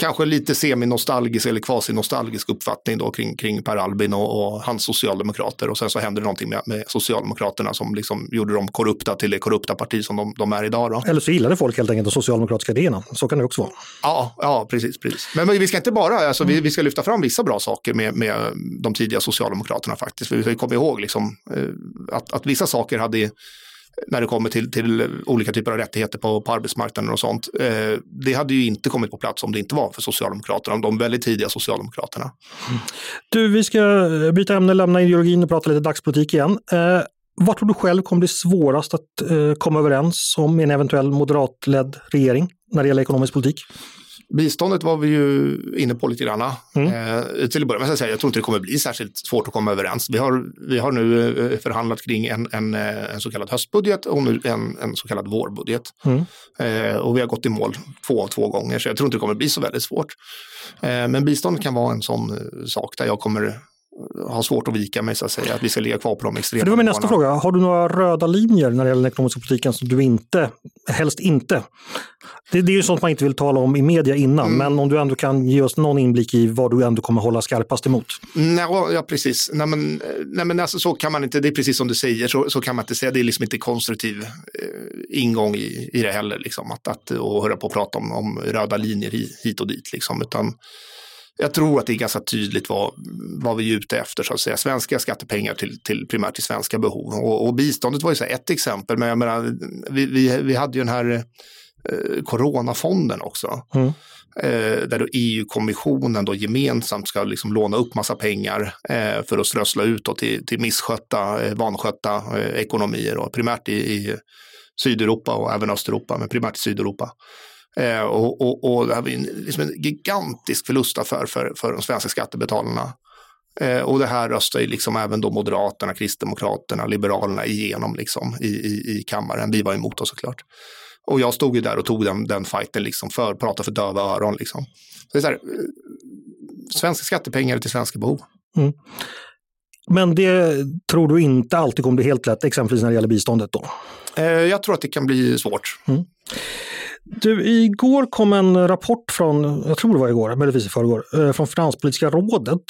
kanske lite semi-nostalgisk eller quasi-nostalgisk uppfattning då kring, kring Per Albin och, och, hans socialdemokrater. Och sen så hände det någonting med, med Socialdemokraterna som liksom gjorde dem korrupta till det korrupta parti som de, de är idag. Då. Eller så gillade folk helt enkelt de socialdemokratiska idéerna. Så kan det också vara. Ja, ja precis. precis. Men vi ska inte bara, alltså, mm. vi, vi ska lyfta fram vissa bra saker med, med de tidiga Socialdemokraterna faktiskt. Vi ska komma ihåg liksom, eh, att, att vissa saker hade när det kommer till, till olika typer av rättigheter på, på arbetsmarknaden och sånt. Eh, det hade ju inte kommit på plats om det inte var för Socialdemokraterna, de väldigt tidiga Socialdemokraterna. Mm. Du, vi ska eh, byta ämne, lämna ideologin och prata lite dagspolitik igen. Eh, vad tror du själv kommer bli svårast att eh, komma överens om i en eventuell moderatledd regering när det gäller ekonomisk politik? Biståndet var vi ju inne på lite grann. Mm. Eh, till att börja med säga, jag tror inte det kommer bli särskilt svårt att komma överens. Vi har, vi har nu eh, förhandlat kring en, en, eh, en så kallad höstbudget och nu en, en så kallad vårbudget. Mm. Eh, och vi har gått i mål två av två gånger, så jag tror inte det kommer bli så väldigt svårt. Eh, men biståndet kan vara en sån eh, sak där jag kommer har svårt att vika mig så att säga, att vi ska ligga kvar på de extrema Det var min nästa fråga. Har du några röda linjer när det gäller den ekonomiska politiken som du inte, helst inte? Det, det är ju sånt man inte vill tala om i media innan, mm. men om du ändå kan ge oss någon inblick i vad du ändå kommer hålla skarpast emot. Nej, ja, precis. Nej, men, nej, men alltså, så kan man inte, det är precis som du säger, så, så kan man inte säga. Det är liksom inte konstruktiv eh, ingång i, i det heller, liksom, att, att och höra på och prata om, om röda linjer hit och dit. Liksom, utan, jag tror att det är ganska tydligt vad, vad vi är ute efter, så att säga. Svenska skattepengar till, till primärt till svenska behov. Och, och biståndet var ju så ett exempel, men jag menar, vi, vi, vi hade ju den här eh, coronafonden också. Mm. Eh, där EU-kommissionen då gemensamt ska liksom låna upp massa pengar eh, för att strössla ut då till, till misskötta, eh, vanskötta ekonomier, och primärt i, i Sydeuropa och även Östeuropa, men primärt i Sydeuropa. Eh, och, och, och det här var en, liksom en gigantisk förlustaffär för, för de svenska skattebetalarna. Eh, och det här röstar ju liksom även då Moderaterna, Kristdemokraterna, Liberalerna igenom liksom i, i, i kammaren. Vi var emot oss såklart. Och jag stod ju där och tog den, den fighten liksom för, prata för döva öron liksom. Så det är så här, eh, svenska skattepengar till svenska behov. Mm. Men det tror du inte alltid kommer bli helt lätt, exempelvis när det gäller biståndet då? Eh, jag tror att det kan bli svårt. Mm. Du, igår kom en rapport från, jag tror det var igår, möjligtvis i förrgår, eh, från Finanspolitiska rådet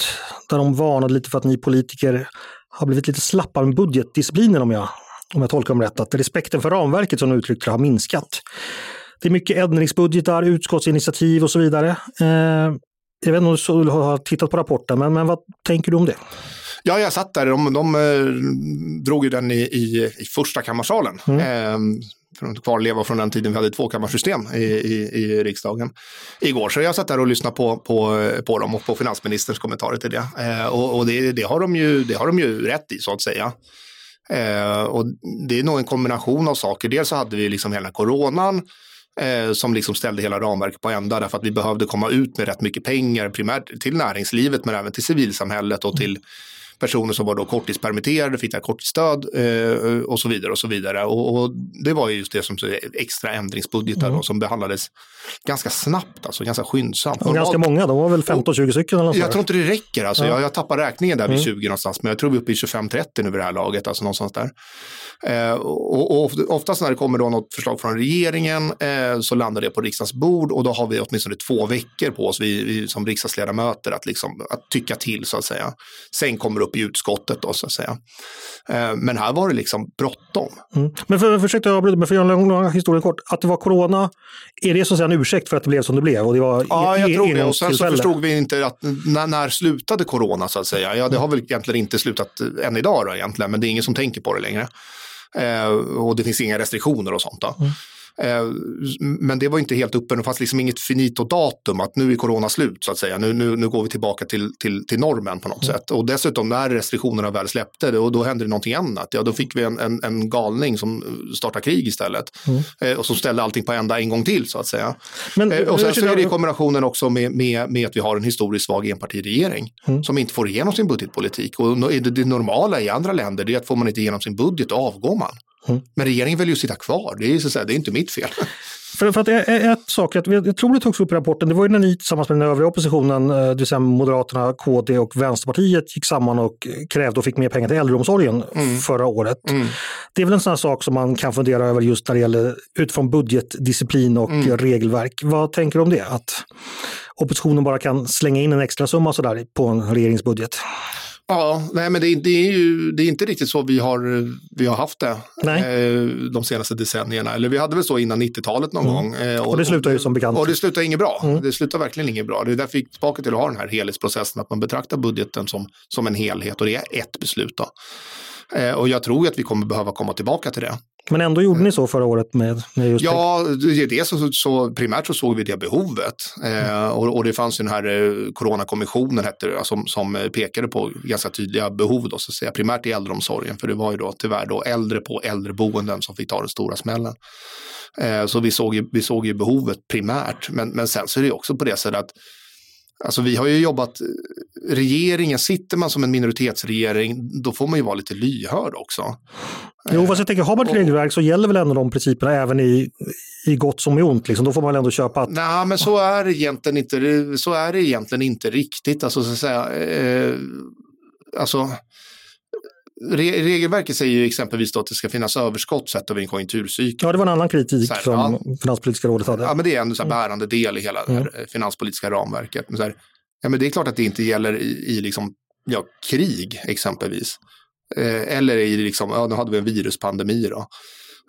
där de varnade lite för att ni politiker har blivit lite slappa med budgetdisciplinen om jag, om jag tolkar dem rätt. Att respekten för ramverket som de uttryckte det har minskat. Det är mycket ändringsbudgetar, utskottsinitiativ och så vidare. Eh, jag vet inte om du har tittat på rapporten, men, men vad tänker du om det? Ja, jag satt där. De, de eh, drog ju den i, i, i första kammarsalen. Mm. Eh, för att kvarleva från den tiden vi hade tvåkammarsystem i, i, i riksdagen igår. Så jag satt där och lyssnade på, på, på dem och på finansministerns kommentarer till det. Eh, och och det, det, har de ju, det har de ju rätt i så att säga. Eh, och det är nog en kombination av saker. Dels så hade vi liksom hela coronan eh, som liksom ställde hela ramverket på ända därför att vi behövde komma ut med rätt mycket pengar primärt till näringslivet men även till civilsamhället och till mm personer som var då korttidspermitterade fick det korttidsstöd eh, och så vidare och så vidare. Och, och, det var ju just det som extra ändringsbudgetar mm. som behandlades ganska snabbt, alltså ganska skyndsamt. Och ganska många, de var väl 15-20 stycken? Eller jag tror inte det räcker, alltså, ja. jag, jag tappar räkningen där vid mm. 20 någonstans, men jag tror vi är uppe i 25-30 nu vid det här laget, alltså någonstans där. Eh, och, och oftast när det kommer då något förslag från regeringen eh, så landar det på riksdagens bord och då har vi åtminstone två veckor på oss vi, vi som riksdagsledamöter att, liksom, att tycka till så att säga. Sen kommer det upp i utskottet då så att säga. Eh, men här var det liksom bråttom. Mm. Men för, försökte avbryta, men för att göra en lång historia kort, att det var corona, är det så att säga en ursäkt för att det blev som det blev? Och det var ja, jag tror det. Och sen så förstod vi inte att när, när slutade corona så att säga? Ja, det har väl egentligen inte slutat än idag då egentligen, men det är ingen som tänker på det längre. Eh, och det finns inga restriktioner och sånt. Då. Eh, men det var inte helt öppen, det fanns liksom inget finito datum att nu är corona slut så att säga. Nu, nu, nu går vi tillbaka till, till, till normen på något mm. sätt. Och dessutom när restriktionerna väl släppte, då, då hände det någonting annat. Ja, då fick vi en, en, en galning som startade krig istället. Mm. Eh, och som ställde allting på ända en gång till så att säga. Men, eh, och sen så är det i kombinationen också med, med, med att vi har en historiskt svag enpartiregering mm. som inte får igenom sin budgetpolitik. Och det, det normala i andra länder är att får man inte igenom sin budget, då avgår man. Mm. Men regeringen väljer att sitta kvar, det är, så att säga, det är inte mitt fel. För, för att ett sak, jag tror det togs upp i rapporten, det var ju när ni tillsammans med den övriga oppositionen, eh, det vill säga Moderaterna, KD och Vänsterpartiet gick samman och krävde och fick mer pengar till äldreomsorgen mm. förra året. Mm. Det är väl en sån här sak som man kan fundera över just när det gäller utifrån budgetdisciplin och mm. regelverk. Vad tänker du om det? Att oppositionen bara kan slänga in en extra summa sådär på en regeringsbudget? Ja, nej men det, det, är ju det är inte riktigt så vi har, vi har haft det eh, de senaste decennierna. Eller vi hade väl så innan 90-talet någon mm. gång. Eh, och, och, det slutar ju som bekant. Och det slutar inget bra. Mm. Det slutar verkligen inget bra. Det är därför vi gick tillbaka till att ha den här helhetsprocessen, att man betraktar budgeten som, som en helhet och det är ett beslut. Då. Eh, och jag tror att vi kommer behöva komma tillbaka till det. Men ändå gjorde ni så förra året med, med just Ja, det, det så, så, primärt så såg vi det behovet. Eh, och, och, det fanns ju den här eh, coronakommissionen hette det, som, som pekade på ganska tydliga behov då, så att säga, primärt i äldreomsorgen. För det var ju då tyvärr då äldre på äldreboenden som fick ta den stora smällen. Eh, så vi såg, ju, vi såg ju behovet primärt. Men, men sen så är det också på det sättet att Alltså vi har ju jobbat, regeringen, sitter man som en minoritetsregering, då får man ju vara lite lyhörd också. Jo, fast jag tänker, har man ett regelverk så gäller väl ändå de principerna även i, i gott som i ont. Liksom. Då får man väl ändå köpa att... Nej, men så är det egentligen inte, så är det egentligen inte riktigt. Alltså, så att säga, eh, alltså, re, regelverket säger ju exempelvis att det ska finnas överskott sett över en konjunkturcykel. Ja, det var en annan kritik här, som ja. Finanspolitiska rådet hade. Ja, men det är en så här bärande del i hela det här eh, finanspolitiska ramverket. Men så här, ja, men det är klart att det inte gäller i, i liksom, ja, krig exempelvis. Eh, eller i liksom, ja, nu hade vi en viruspandemi då.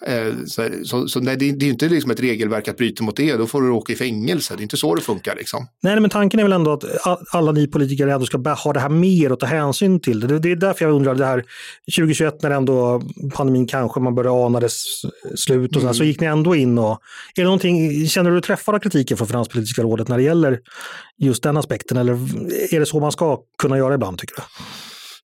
Eh, så så, nej, det, är inte liksom ett regelverk att bryta mot det, då får du åka i fängelse. Det är inte så det funkar. Liksom. Nej, men tanken är väl ändå att alla ni politiker ändå ska ha det här mer och ta hänsyn till det. Det- är därför jag undrar det här 2021 när ändå pandemin kanske man började ana dess slut och så, här, så gick ni ändå in och är det någonting, känner du dig träffad av kritiken från Finanspolitiska rådet när det gäller just den aspekten eller är det så man ska kunna göra ibland tycker du?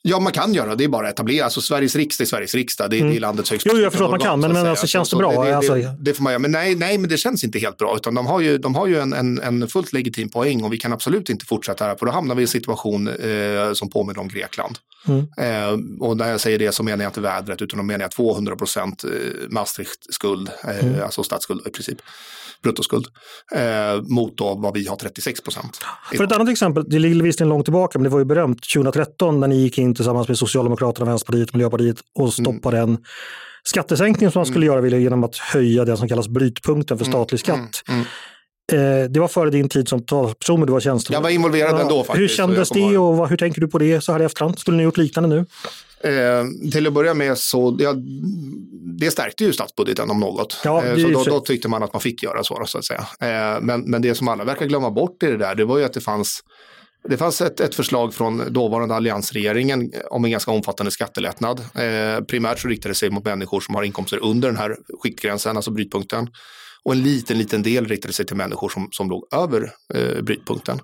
Ja, man kan göra det, är bara att etablera. Alltså Sveriges riksdag är Sveriges riksdag, det är, det är landets högsta Mm. Jo, jag förstår att man kan, men- men alltså, känns det bra? Det, det, Alltså- det, det får man göra, men nej, nej, men det känns inte helt bra, utan de har ju, de har ju en, en, en fullt legitim poäng och vi kan absolut inte fortsätta här, för då hamnar vi i en situation eh, som påminner om Grekland. Mm. Eh, och när jag säger det så menar jag inte vädret, utan då menar jag 200 procent eh, Maastricht-skuld, eh, Mm. alltså statsskuld i princip, bruttoskuld, eh, mot då vad vi har 36 procent. För ett annat exempel, det ligger visserligen långt tillbaka, men det var ju berömt 2013 när ni gick in tillsammans med Socialdemokraterna, Vänsterpartiet och Miljöpartiet och stoppade en skattesänkning som man skulle göra ville genom att höja det som kallas brytpunkten för statlig skatt. mm. Eh, det var före din tid som talperson, men du var tjänsteman. Jag var involverad ändå faktiskt. Hur kändes det och vad, hur tänker du på det så här i efterhand? Skulle ni gjort liknande nu? Eh, till att börja med så, ja, det stärkte ju statsbudgeten om något. Ja, eh, så då, då tyckte man att man fick göra så, så att säga. Eh, men, men det som alla verkar glömma bort i det där, det var ju att det fanns det fanns ett, ett förslag från dåvarande alliansregeringen om en ganska omfattande skattelättnad. Eh, primärt så riktade det sig mot människor som har inkomster under den här skiktgränsen, alltså brytpunkten. Och en liten, liten del riktade sig till människor som, som låg över eh, brytpunkten.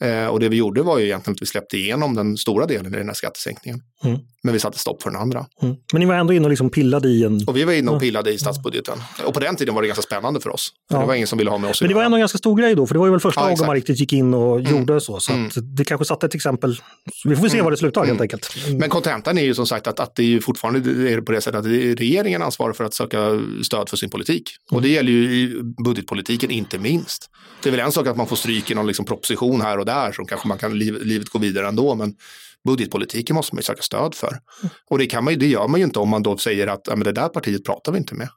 Eh, och det vi gjorde var ju egentligen att vi släppte igenom den stora delen i den här skattesänkningen. Mm. Men vi satte stopp för den andra. Mm. Men ni var ändå inne och liksom pillade i en... Och vi var inne och pillade i statsbudgeten. Och på den tiden var det ganska spännande för oss. För Ja. det var ingen som ville ha med oss Men det var ändå en ganska stor grej då, för det var ju väl första Ja, gången man riktigt gick in och gjorde så. Så att det kanske satte ett exempel. Vi får väl se vad det slutar helt enkelt. Men kontentan är ju som sagt att, att det är ju fortfarande är på det sättet att det är regeringen ansvarar för att söka stöd för sin politik. Och det gäller ju i budgetpolitiken inte minst. Det är väl en sak att man får stryk i någon liksom proposition här och där som kanske man kan, liv, livet går vidare ändå. Men budgetpolitiken måste man ju söka stöd för. Och det, kan man det gör man ju inte om man då säger att ja, men det där partiet pratar vi inte med.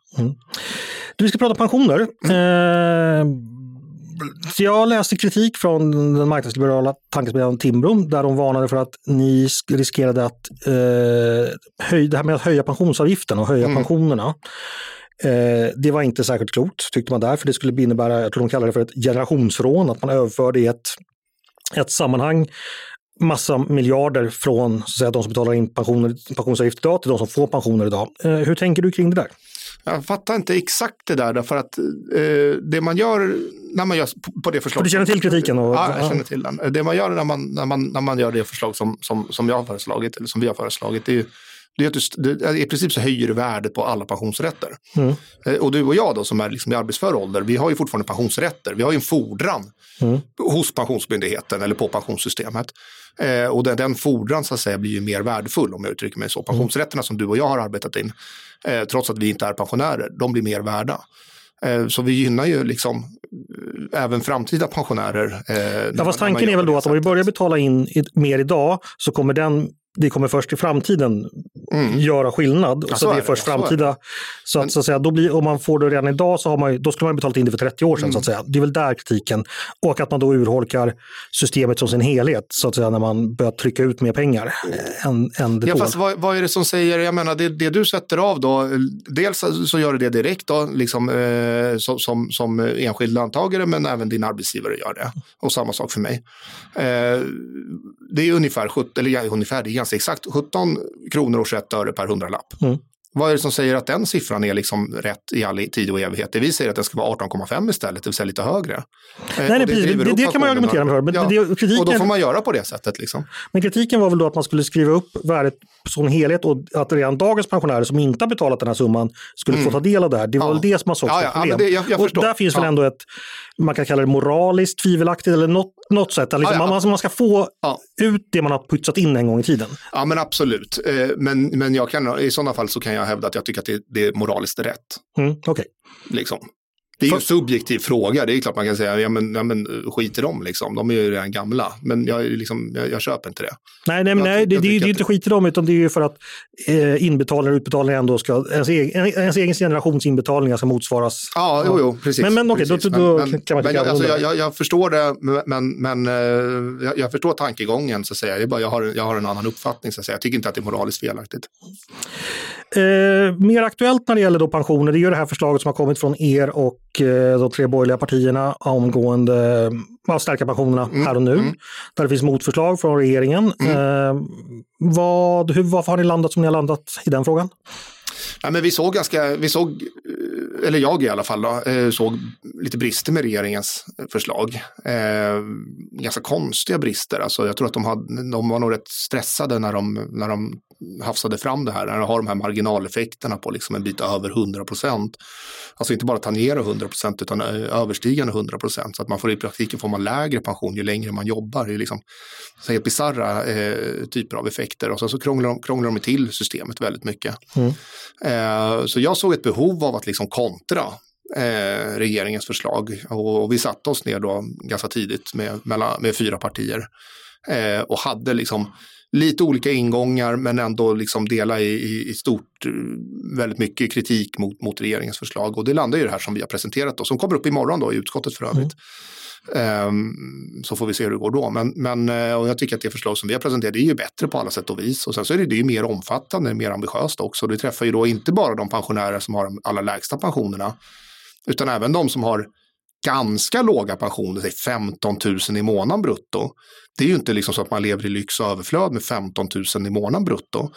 Du, vi ska prata pensioner. Eh, så jag läste kritik från den marknadsliberala tankesmedjan Timbro där de varnade för att ni sk- riskerade att eh, höj, det här med att höja pensionsavgiften och höja pensionerna. Eh, det var inte särskilt klokt tyckte man där, för det skulle innebära, jag tror de kallar det för ett generationsrån, att man överförde i ett, ett sammanhang massa miljarder från så att säga, de som betalar in pensioner, pensionsavgift idag till de som får pensioner idag. Eh, hur tänker du kring det där? Jag fattar inte exakt det där därför att eh, det man gör när man gör på- det förslaget. du känner till kritiken och- ja, jag ja. känner till den. Det man gör när man, när man, när man gör det förslag som, som, som jag har föreslagit eller som vi har föreslagit det är ju det är att du, det, I princip så höjer du värdet på alla pensionsrätter. Mm. Eh, Och du och jag då som är liksom i arbetsför ålder, vi har ju fortfarande pensionsrätter. Vi har ju en fordran Mm. hos Pensionsmyndigheten eller på pensionssystemet. Eh, och den, den fordran så att säga blir ju mer värdefull om jag uttrycker mig så. Pensionsrätterna som du och jag har arbetat in, eh, trots att vi inte är pensionärer, de blir mer värda. Eh, så vi gynnar ju liksom eh, även framtida pensionärer. Eh, Ja, fast tanken är väl då att om vi börjar betala in mer idag så kommer den det kommer först i framtiden göra skillnad. Ja, så så det är det, först så framtida. Så att, så att säga, då blir, om man får det redan idag så har man, då skulle man betalat in det för 30 år sedan. Så att säga. Det är väl där kritiken. Och att man då urholkar systemet som sin helhet så att säga, när man börjar trycka ut mer pengar eh, än, än det Ja, fast vad, vad är det som säger, jag menar det, det du sätter av då, dels så gör du det direkt då, liksom, eh, som, som, som enskild löntagare men även din arbetsgivare gör det. Och samma sak för mig. Eh, det är ungefär, 17, eller ja, ungefär, det är ganska exakt 17 kronor och 21 öre per hundralapp. Mm. Vad är det som säger att den siffran är liksom rätt i all tid och evighet? Det vi säger att den ska vara 18,5 istället, det vill säga lite högre. Eh, Nej, och nej, precis. driver Det- det kan man argumentera för, men det- kritiken- Och då får man göra på det sättet. Liksom. Men kritiken var väl då att man skulle skriva upp värdet som helhet och att redan dagens pensionärer som inte har betalat den här summan skulle få ta del av det här. Det var Mm. Ja. väl det som man såg Ja, som ja, ja, problem. men det- jag- jag och där finns väl Ja. ändå ett, man kan kalla det moraliskt tvivelaktigt eller något, något sätt. Liksom, Ja, ja. Man, man ska få Ja. ut det man har pytsat in en gång i tiden. Ja men absolut. Eh, Men, men jag kan, i sådana fall så kan jag hävda att jag tycker att det, det är moraliskt rätt. Mm, Okej. Liksom. Det är ju en subjektiv fråga, det är klart man kan säga, ja men, ja, men skit i dem liksom, de är ju redan gamla. Men jag, liksom, jag, jag köper inte det. Nej, nej, men nej det, det, det är ju inte skit i dem, utan det är ju för att eh, inbetalningar och utbetalningar ändå ska, ens egen, ens egen generations inbetalningar ska motsvaras. Ja, jo, jo precis. Men, men okej, precis. då, då men, kan man men, tycka alltså, jag, jag, jag förstår det, men, men eh, jag, jag förstår tankegången så att säga. Det är bara, jag, har, jag har en annan uppfattning så att säga. Jag tycker inte att det är moraliskt felaktigt. Eh, mer aktuellt när det gäller då pensioner, det är ju det här förslaget som har kommit från er och eh, de tre borgerliga partierna omgående eh, att stärka pensionerna här och nu. mm. Där det finns motförslag från regeringen. Eh, vad, hur, varför har ni landat som ni har landat i den frågan? Ja, men vi såg ganska, vi såg, eh, eller jag i alla fall, då, eh, såg lite brister med regeringens förslag. Eh, ganska konstiga brister. Alltså, jag tror att de, hade, de var nog rätt stressade när de, när de hafsade fram det här. När de har de här marginaleffekterna på liksom en bit över 100 procent. Alltså inte bara tangera 100 procent utan eh, överstigande 100 procent. Så att man får i praktiken får man lägre pension ju längre man jobbar. Det är liksom helt bisarra eh, typer av effekter. Och sen så krånglar de, krånglar de till systemet väldigt mycket. Mm. Eh, så jag såg ett behov av att liksom kontra eh, regeringens förslag och, och vi satte oss ner då ganska tidigt med, mellan, med fyra partier eh, och hade liksom lite olika ingångar men ändå liksom dela i, i, i stort eh, väldigt mycket kritik mot, mot regeringens förslag och det landar i det här som vi har presenterat då, som kommer upp imorgon då i utskottet för övrigt. Ehm, så får vi se hur det går då. Men, men eh, och jag tycker att det förslag som vi har presenterat är ju bättre på alla sätt och vis. Och sen så är det, det är ju mer omfattande, mer ambitiöst också. Det träffar ju då inte bara de pensionärer som har de allra lägsta pensionerna, utan även de som har ganska låga pensioner, säg 15 000 i månaden brutto. Det är ju inte liksom så att man lever i lyx och överflöd med 15 000 i månaden brutto.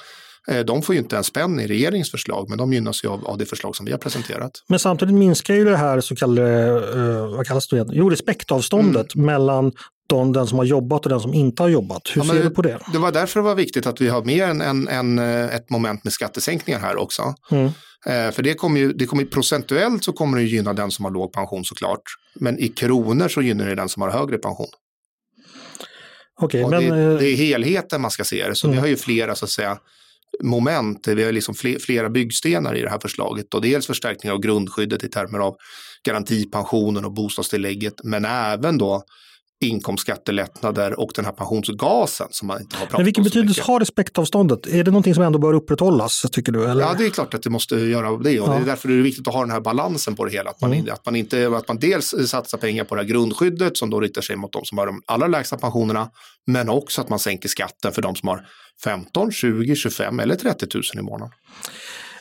Eh, De får ju inte en spänn i regeringens förslag, men de gynnas ju av, av det förslag som vi har presenterat. Men samtidigt minskar ju det här så kallade, eh, vad kallas det? Jo, respektavståndet mellan de, den som har jobbat och den som inte har jobbat. Hur Mm. Ja, ser du på det? Det var därför det var viktigt att vi har med en, en, en, ett moment med skattesänkningar här också. Mm. Eh, för det kommer ju, det kommer procentuellt så kommer det gynna den som har låg pension såklart. Men i kronor så gynnar det den som har högre pension. Och men det, eh, det är helheten man ska se det. Så vi har ju flera så att säga moment, vi har liksom fle- flera byggstenar i det här förslaget. Och dels förstärkning av grundskyddet i termer av garantipensionen och bostadstillägget, men även då inkomstskattelättnader och den här pensionsgasen som man inte har pratat men vilken om så betydelse mycket. har respektavståndet? Är det någonting som ändå bör upprätthållas, tycker du? Eller? Ja, det är klart att det måste göra det och det Ja. är därför det är viktigt att ha den här balansen på det hela. Att man, Mm. att man, inte, att man dels satsar pengar på det här grundskyddet som då riktar sig mot de som har de allra lägsta pensionerna, men också att man sänker skatten för de som har 15, 20, 25 eller 30 000 i månaden.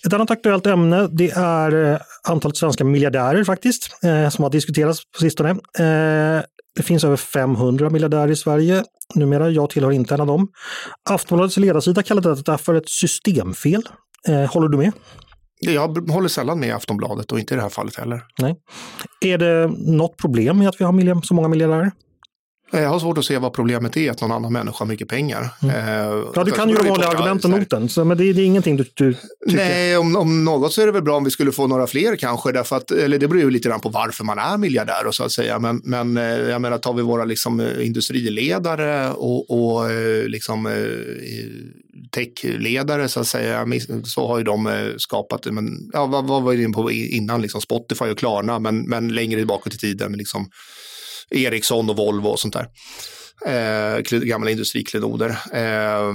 Ett annat aktuellt ämne det är eh, antalet svenska miljardärer faktiskt, eh, som har diskuterats på sistone. Eh, det finns över 500 miljardärer i Sverige numera. Jag tillhör inte en av dem. Aftonbladets ledarsida kallade detta för ett systemfel. Eh, håller du med? Jag håller sällan med Aftonbladet och inte i det här fallet heller. Nej. Är det något problem med att vi har så många miljardärer? Jag har svårt att se vad problemet är att någon annan människa har mycket pengar. Eh, Ja, du kan ju de vanliga argumenten mot den, så, men det, det är ingenting du, du tycker. Nej, om, om något så är det väl bra om vi skulle få några fler kanske. Därför att, eller det beror ju lite grann på varför man är miljardär och så att säga. Men, men eh, jag menar, tar vi våra liksom, eh, industriledare och, och liksom, techledare så att säga, så har ju de skapat, men, ja, vad, vad var inne på innan, liksom Spotify och Klarna, men, men längre bakåt i tiden, liksom Ericsson och Volvo och sånt där. Eh, gamla industriklenoder. Eh,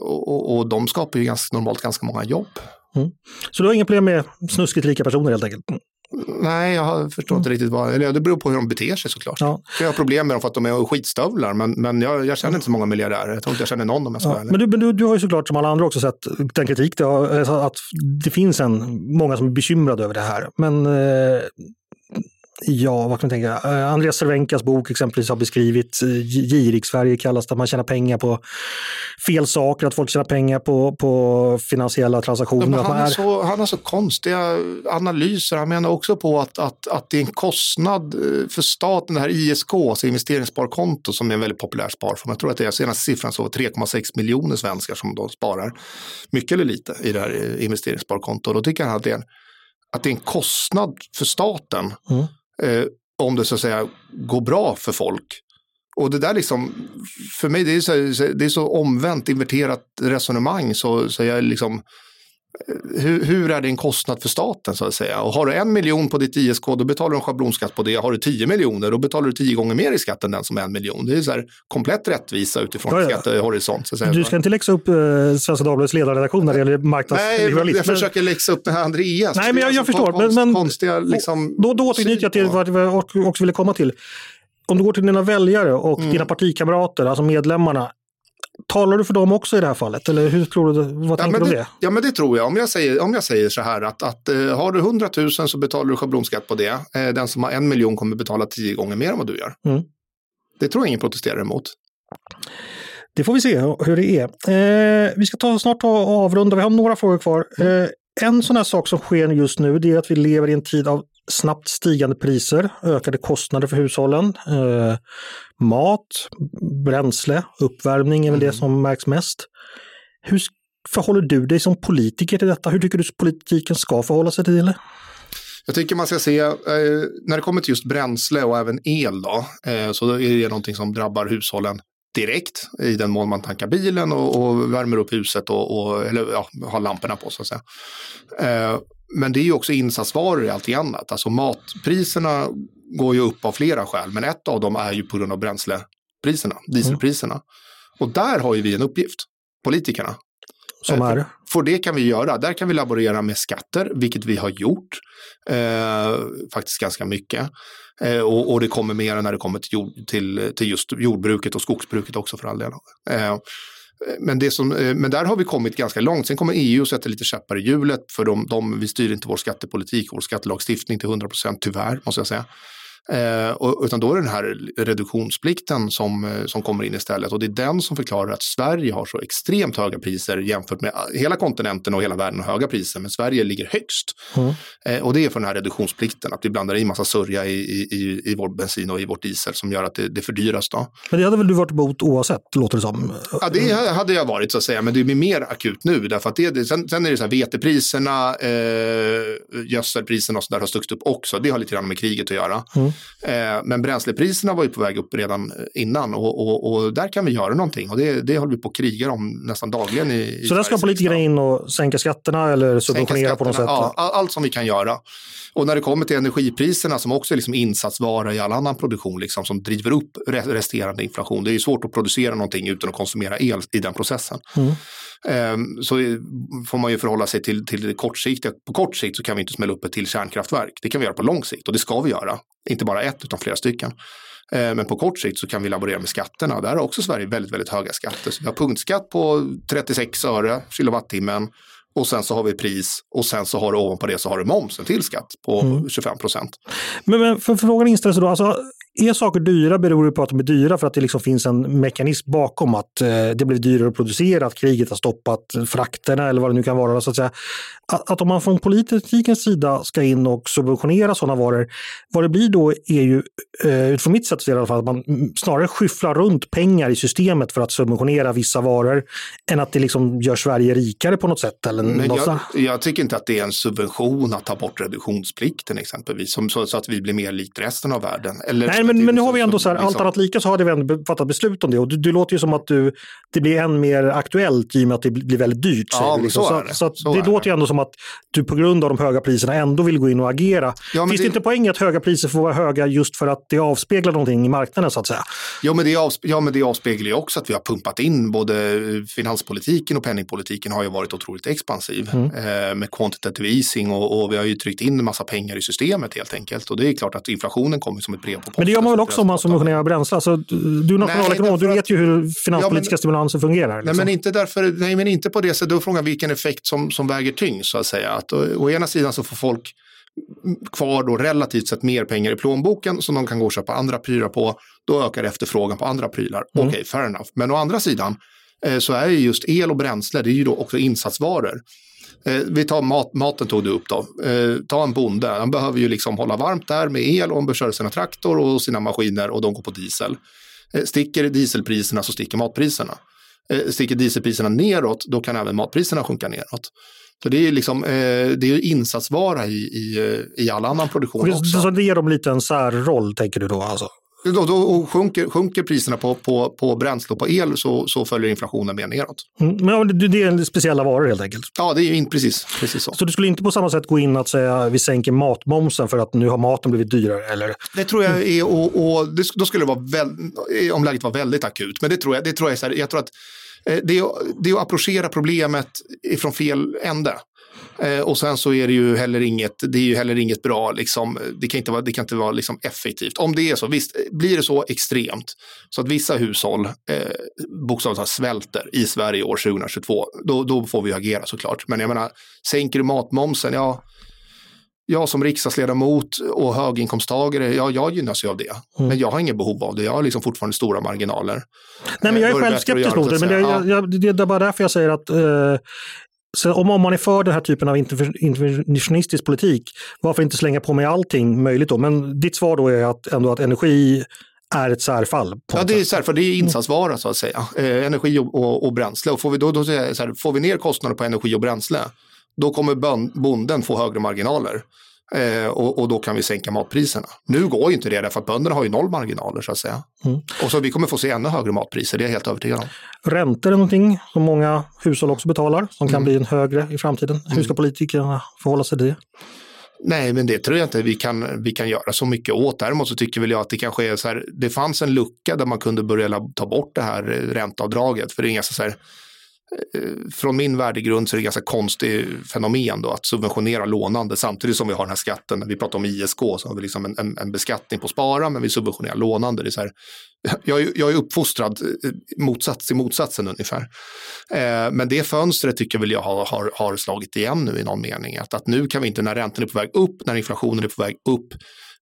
och, och, de skapar ju ganska, normalt ganska många jobb. Så du har inga problem med snuskigt rika personer helt enkelt? Nej, jag förstår inte riktigt vad, eller det beror på hur de beter sig såklart. Ja. Jag har problem med dem för att de är skitstövlar, men, men jag, jag känner inte så många miljardärer. Jag tror inte jag känner någon om jag ska Ja, men du, du, du har ju såklart som alla andra också sett den kritik, det har, alltså att det finns en, många som är bekymrade över det här. Men eh, ja, vad kan man tänka? Eh, Andreas Cervenkas bok exempelvis har beskrivit eh, Girig-Sverige kallas det, att man tjänar pengar på fel saker, att folk tjänar pengar på, på finansiella transaktioner. Men han, är så, han har så konstiga analyser. Han menar också på att, att, att det är en kostnad eh, för staten, det här ISK, alltså investeringssparkonto, som är en väldigt populär sparform. Jag tror att det är senaste siffran så var 3,6 miljoner svenskar som då sparar, mycket eller lite, i det här eh, investeringssparkontot. Då tycker han att det är en, att det är en kostnad för staten Mm eh, om det så att säga går bra för folk. Och det där liksom, för mig det är så, det är så omvänt inverterat resonemang så, så jag liksom hur, hur, är det en kostnad för staten så att säga? Och har du en miljon på ditt ISK då betalar du en schablonskatt på det. Har du tio miljoner då betalar du tio gånger mer i skatt än den som är en miljon. Det är så här komplett rättvisa utifrån ja, ja. skattehorisont. Så. Du ska inte läxa upp eh, Svenska Dagbladets ledarredaktion när det gäller marknadsliberalism? Nej, jag försöker läxa upp med Andreas. Nej, men jag, jag förstår. Konst, men, konstiga, liksom, då, då återknyter jag till vad jag också ville komma till. Om du går till dina väljare och mm. dina partikamrater, alltså medlemmarna, Talar du för dem också i det här fallet? Eller hur tror du, vad tänker du om det? Ja, men det tror jag. Om jag säger, om jag säger så här att, att uh, har du 100 000 så betalar du schablonskatt på det. Uh, den som har en miljon kommer betala tio gånger mer än vad du gör. Mm. Det tror jag ingen protesterar emot. Det får vi se hur det är. Eh, vi ska ta, snart ta avrunda, vi har några frågor kvar. Eh, en sån här sak som sker just nu det är att vi lever i en tid av snabbt stigande priser, ökade kostnader för hushållen. Eh, mat, bränsle, uppvärmning är väl mm. det som märks mest. Hur förhåller du dig som politiker till detta? Hur tycker du politiken ska förhålla sig till det? Jag tycker man ska se, eh, när det kommer till just bränsle och även el då, eh, så är det någonting som drabbar hushållen direkt i den mån man tankar bilen och, och värmer upp huset och, och eller ja, har lamporna på så att säga. Eh, men det är ju också insatsvaror i allting annat. Alltså matpriserna går ju upp av flera skäl, men ett av dem är ju på grund av bränslepriserna, dieselpriserna. Mm. Och där har ju vi en uppgift, politikerna. Som är? För det kan vi göra. Där kan vi laborera med skatter, vilket vi har gjort. Eh, faktiskt ganska mycket. Eh, och, och, det kommer mer när det kommer till, jord, till, till just jordbruket och skogsbruket också för all del. Eh, men, det som, eh, men där har vi kommit ganska långt. Sen kommer EU och sätter lite käppar i hjulet för de, de, vi styr inte vår skattepolitik och vår skattelagstiftning till 100 procent, tyvärr måste jag säga. Eh, och, utan då är det den här reduktionsplikten som, eh, som kommer in istället och det är den som förklarar att Sverige har så extremt höga priser jämfört med hela kontinenten och hela världen har höga priser, men Sverige ligger högst. Mm. Eh, och det är för den här reduktionsplikten, att vi blandar i massa sörja i, i, i vår bensin och i vårt diesel som gör att det, det fördyras. Då. Men det hade väl du varit emot oavsett, låter det som? Ja, det hade jag varit så att säga, men det blir mer akut nu därför att det, sen, sen är det så här vetepriserna, eh, gödselpriserna och så där har stuckit upp också. Det har lite grann med kriget att göra. Mm. Eh, men bränslepriserna var ju på väg upp redan innan och, och, och där kan vi göra någonting och det, det håller vi på att kriga om nästan dagligen. I, i så där ska politikerna in och sänka skatterna eller subventionera skatterna, på något sätt? Ja, allt som vi kan göra. Och när det kommer till energipriserna som också är liksom insatsvara i all annan produktion liksom, som driver upp resterande inflation. Det är ju svårt att producera någonting utan att konsumera el i den processen. Mm. Um, så får man ju förhålla sig till, till det kortsiktiga. På kort sikt så kan vi inte smälla upp ett till kärnkraftverk. Det kan vi göra på lång sikt och det ska vi göra. Inte bara ett utan flera stycken. Ehm, men på kort sikt så kan vi laborera med skatterna. Där har också Sverige väldigt, väldigt höga skatter. Så vi har punktskatt på 36 öre kilowattimmen och sen så har vi pris och sen så har du ovanpå det så har du momsen till skatt på mm. 25 procent. Men, men för frågan inställer sig då, alltså, är saker dyra beror det på att de är dyra för att det liksom finns en mekanism bakom att eh, det blir dyrare att producera, att kriget har stoppat frakterna eller vad det nu kan vara. Så att, säga. Att, att om man från politikens sida ska in och subventionera sådana varor, vad det blir då är ju, eh, utifrån mitt sätt att se det i alla fall, att man snarare skyfflar runt pengar i systemet för att subventionera vissa varor än att det liksom gör Sverige rikare på något sätt. Eller Men jag, jag tycker inte att det är en subvention att ta bort reduktionsplikten exempelvis, som, så, så att vi blir mer likt resten av världen. Eller, Nej, men, men nu har vi ändå så här, liksom... allt annat lika så har vi ändå fattat beslut om det och du, du låter ju som att du, det blir än mer aktuellt i och med att det blir väldigt dyrt. Ja, vi, liksom. så, det. så, så det låter ju ändå som att du på grund av de höga priserna ändå vill gå in och agera. Ja, Finns det... det inte poäng att höga priser får vara höga just för att det avspeglar någonting i marknaden så att säga? Ja, men det, avspe ja, men det avspeglar ju också att vi har pumpat in både finanspolitiken och penningpolitiken har ju varit otroligt expansiv mm. eh, med quantitative easing och, och, vi har ju tryckt in en massa pengar i systemet helt enkelt. Och det är klart att inflationen kommer som ett brev på posten. Det gör man väl också om man subventionerar bränsle? Alltså, du är nationalekonom, du vet ju hur finanspolitiska ja, men, stimulanser fungerar. Liksom. Nej, men inte därför, nej, men inte på det sättet. Då är frågan vilken effekt som, som väger tyngst så att säga. Att, å, å ena sidan så får folk kvar då relativt sett mer pengar i plånboken som de kan gå och köpa andra prylar på. Då ökar efterfrågan på andra prylar. Mm. Okej, okay, fair enough. Men å andra sidan eh, så är ju just el och bränsle, det är ju då också insatsvaror. Eh, vi tar mat, maten tog du upp då. Eh, ta en bonde, han behöver ju liksom hålla varmt där med el och han behöver sina traktor och sina maskiner och de går på diesel. Eh, sticker dieselpriserna så sticker matpriserna. Eh, sticker dieselpriserna neråt, då kan även matpriserna sjunka neråt. Så det är, liksom, eh, det är insatsvara i, i, i all annan produktion också. Så det ger dem lite en särroll, tänker du då? Alltså? Då, då sjunker, sjunker priserna på, på, på bränsle och på el så, så följer inflationen med neråt. Mm, men det är speciella varor helt enkelt? Ja, det är ju precis, precis så. Så du skulle inte på samma sätt gå in och säga vi sänker matmomsen för att nu har maten blivit dyrare? Eller? Det tror jag är, och, och det, då skulle det vara väl, om läget var väldigt akut. Men det tror jag, det tror jag, är så här, jag tror att Eh, det är, det är att approchera problemet ifrån fel ände. Eh, och sen så är det ju heller inget, det är ju heller inget bra, liksom, det kan inte vara, det kan inte vara liksom effektivt. Om det är så, visst, eh, blir det så extremt så att vissa hushåll eh, bokstavligt talat svälter i Sverige år 2022, då, då får vi agera såklart. Men jag menar, sänker du matmomsen, ja, jag som riksdagsledamot och höginkomsttagare, ja, jag gynnas ju av det. Mm. Men jag har inget behov av det. Jag har liksom fortfarnde stora marginaler. Nej, men jag är eh, själv skeptisk mot det. Men det, jag, jag, det är bara därför jag säger att eh, så om, om man är för den här typen av interventionistisk politik, varför inte slänga på med allting möjligt då? Men ditt svar då är att, ändå att energi är ett särfall. Ja, det är särfall, det är insatsvara så att säga. Eh, energi och, och, och, bränsle. Och får vi, då, då så här, får vi ner kostnader på energi och bränsle, då kommer bonden få högre marginaler. Eh, och, och, då kan vi sänka matpriserna. Nu går ju inte det därför att bönderna har ju noll marginaler så att säga. Mm. Och så vi kommer få se ännu högre matpriser, det är jag helt övertygad om. Räntor är någonting som många hushåll också betalar, som kan mm. bli en högre i framtiden. Mm. Hur ska politikerna förhålla sig till det? Nej, men det tror jag inte vi kan, vi kan göra så mycket åt. Däremot så tycker väl jag att det kanske är så här, det fanns en lucka där man kunde börja ta bort det här ränteavdraget. För det är ganska så här, Eh, Eh, från min värdegrund så är det ganska konstigt fenomen då att subventionera lånande samtidigt som vi har den här skatten, när vi pratar om ISK så har vi liksom en, en, en beskattning på spara men vi subventionerar lånande. Det är så här, jag, jag är uppfostrad eh, motsats till motsatsen ungefär. Eh, men det fönstret tycker väl jag har, har, har, slagit igen nu i någon mening. Att, att nu kan vi inte, när räntan är på väg upp, när inflationen är på väg upp,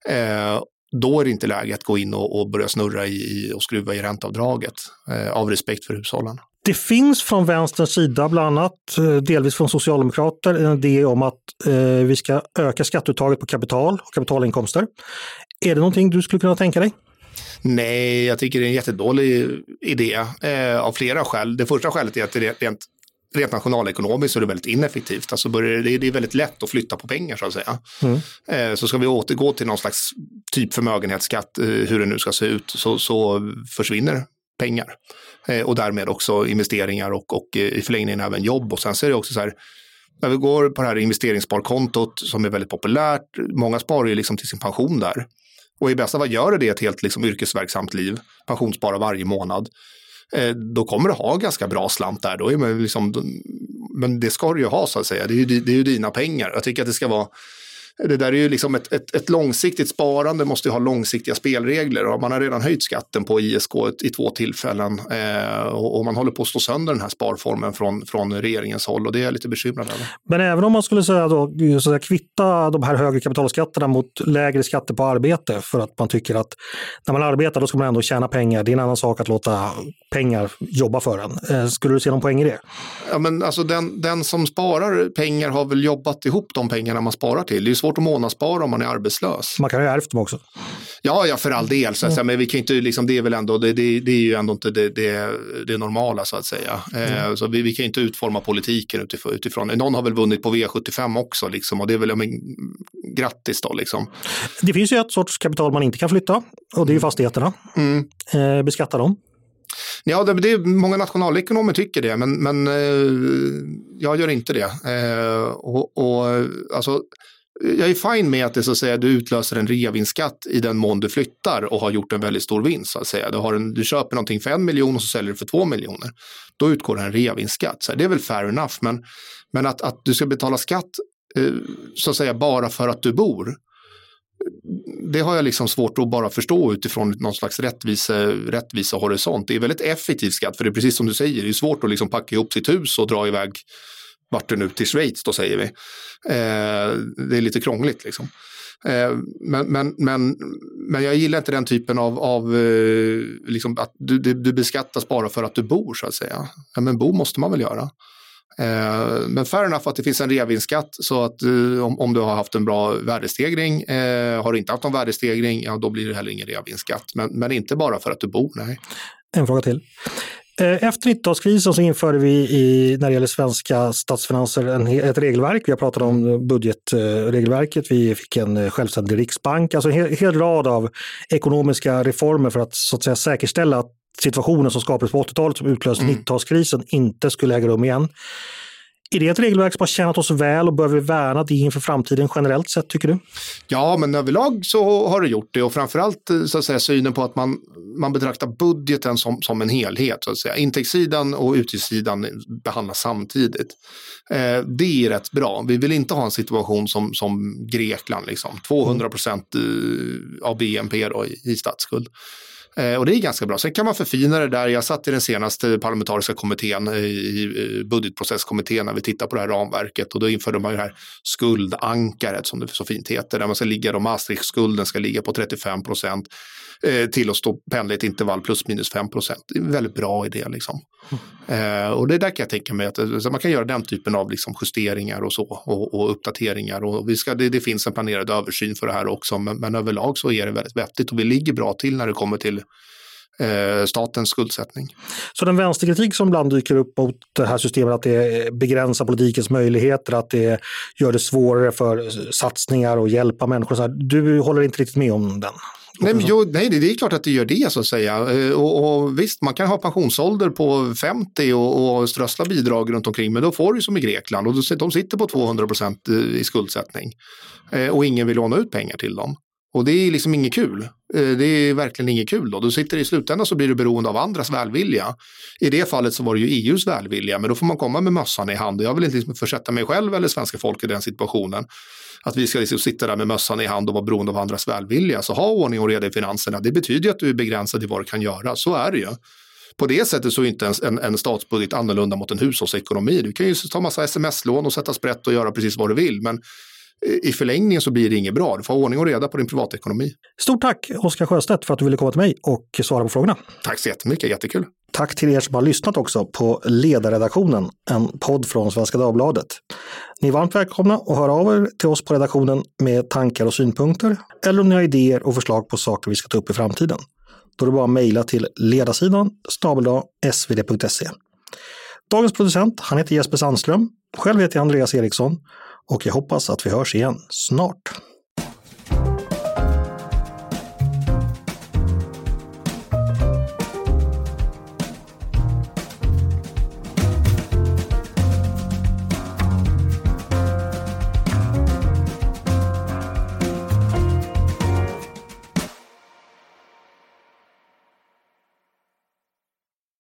eh, då är det inte läge att gå in och, och börja snurra i, och skruva i ränteavdraget eh, av respekt för hushållen. Det finns från vänsterns sida, bland annat eh, delvis från socialdemokrater, en idé om att eh, vi ska öka skatteuttaget på kapital och kapitalinkomster. Är det någonting du skulle kunna tänka dig? Nej, jag tycker det är en jättedålig idé eh, av flera skäl. Det första skälet är att det rent, rent nationalekonomiskt är det väldigt ineffektivt. Alltså börjar, det, är väldigt lätt att flytta på pengar så att säga. Mm. Eh, så ska vi återgå till någon slags typ förmögenhetsskatt, eh, hur det nu ska se ut, så, så försvinner pengar. Eh, och därmed också investeringar och, och eh, i förlängningen även jobb. Och sen så är det också så här, när vi går på det här investeringssparkontot som är väldigt populärt, många sparar ju liksom till sin pension där. Och i bästa fall gör det ett helt liksom yrkesverksamt liv, pensionssparar varje månad. Eh, då kommer du ha ganska bra slant där. Då är man liksom, men det ska du ju ha så att säga, det är ju, det är ju dina pengar. Jag tycker att det ska vara det där är ju liksom ett, ett, ett, långsiktigt sparande måste ju ha långsiktiga spelregler och man har redan höjt skatten på ISK i två tillfällen eh, och, och, man håller på att slå sönder den här sparformen från, från regeringens håll och det är jag lite bekymrad över. Men även om man skulle säga då, så att kvitta de här högre kapitalskatterna mot lägre skatter på arbete för att man tycker att när man arbetar då ska man ändå tjäna pengar. Det är en annan sak att låta pengar jobba för en. Eh, skulle du se någon poäng i det? Ja, men alltså den, den som sparar pengar har väl jobbat ihop de pengarna man sparar till. Det är svårt att månadsspara om man är arbetslös. Man kan ju ha ärvt dem också. Ja, ja för all del. Så, mm. men vi kan inte, liksom, det, är väl ändå, det, det, det är ju ändå inte det, det, det normala så att säga. Eh, mm. så vi, vi kan inte utforma politiken utifrån, utifrån. Någon har väl vunnit på V75 också liksom, och det är väl, men, grattis då liksom. Det finns ju ett sorts kapital man inte kan flytta och det är ju mm. fastigheterna. Mm. Eh, beskatta dem. Ja, det, det, många nationalekonomer tycker det, men, men eh, jag gör inte det. Eh, och, och, alltså, jag är fine med att det så att säga, du utlöser en reavinstskatt i den mån du flyttar och har gjort en väldigt stor vinst. Så att säga. Du, har en, du köper någonting för en miljon och så säljer du för två miljoner. Då utgår en reavinstskatt. Så det är väl fair enough, men, men att, att du ska betala skatt eh, så att säga bara för att du bor det har jag liksom svårt att bara förstå utifrån någon slags rättvise, rättvisa horisont. Det är väldigt effektiv skatt, för det är precis som du säger, det är svårt att liksom packa ihop sitt hus och dra iväg vart du nu till Schweiz då säger vi. Eh, det är lite krångligt liksom. Eh, men, men, men, men jag gillar inte den typen av, av eh, liksom att du, du, du beskattas bara för att du bor så att säga. Ja, men bo måste man väl göra. Eh, men fair enough att det finns en reavinstskatt så att eh, om, om du har haft en bra värdestegring, eh, har du inte haft någon värdestegring, ja då blir det heller ingen reavinstskatt. Men, men inte bara för att du bor, nej. En fråga till. Eh, efter 90-talskrisen så införde vi i, när det gäller svenska statsfinanser en, ett regelverk. Vi har pratat om budgetregelverket. Eh, vi fick en eh, självständig riksbank. Alltså en hel, hel rad av ekonomiska reformer för att, så att säga, säkerställa att situationen som skapades på 80-talet som utlöste mm. 90-talskrisen inte skulle äga rum igen. Är det ett regelverk som har tjänat oss väl och bör vi värna det inför framtiden generellt sett tycker du? Ja, men överlag så har det gjort det och framförallt så att säga, synen på att man, man betraktar budgeten som, som en helhet. Så att säga. Intäktssidan och utgiftssidan behandlas samtidigt. Eh, det är rätt bra. Vi vill inte ha en situation som, som Grekland, liksom. 200 procent eh, av BNP då, i, i statsskuld. Eh, och det är ganska bra. Sen kan man förfina det där. Jag satt i den senaste parlamentariska kommittén, eh, i budgetprocesskommittén, när vi tittade på det här ramverket och då införde man ju det här skuldankaret som det så fint heter, där man ska ligga, då Maastricht-skulden ska ligga på 35 procent till att stå pendla ett intervall plus minus 5 procent. Det är en väldigt bra idé liksom. Mm. och det där kan jag tänka mig att alltså, man kan göra den typen av liksom, justeringar och så och, och uppdateringar och vi ska, det, det, finns en planerad översyn för det här också men, men överlag så är det väldigt vettigt och vi ligger bra till när det kommer till eh, statens skuldsättning. Så den vänsterkritik som ibland dyker upp mot det här systemet, att det begränsar politikens möjligheter, att det gör det svårare för satsningar och hjälpa människor, så här, du håller inte riktigt med om den? Nej, men jo, nej, det är klart att det gör det så att säga. Eh, och, och visst, man kan ha pensionsålder på 50 och, och strössla bidrag runt omkring, men då får du som i Grekland och de sitter på 200 procent i skuldsättning eh, och ingen vill låna ut pengar till dem. Och det är liksom inget kul. Eh, det är verkligen inget kul då. Du sitter i slutändan så blir du beroende av andras välvilja. I det fallet så var det ju EUs välvilja, men då får man komma med mössan i hand. Jag vill inte liksom försätta mig själv eller svenska folk i den situationen. Att vi ska liksom sitta där med mössan i hand och vara beroende av andras välvilja. Så ha ordning och reda i finanserna. Det betyder ju att du är begränsad i vad du kan göra. Så är det ju. På det sättet så är inte en, en statsbudget annorlunda mot en hushållsekonomi. Du kan ju ta massa sms-lån och sätta sprätt och göra precis vad du vill. Men i förlängningen så blir det inget bra. Du får ordning och reda på din privatekonomi. Stort tack Oskar Sjöstedt för att du ville komma till mig och svara på frågorna. Tack så jättemycket, jättekul. Tack till er som har lyssnat också på Ledarredaktionen, en podd från Svenska Dagbladet. Ni är varmt välkomna att höra av er till oss på redaktionen med tankar och synpunkter eller om ni har idéer och förslag på saker vi ska ta upp i framtiden. Då är det bara att mejla till ledarsidan svd.se. Dagens producent, han heter Jesper Sandström. Själv heter jag Andreas Eriksson och jag hoppas att vi hörs igen snart.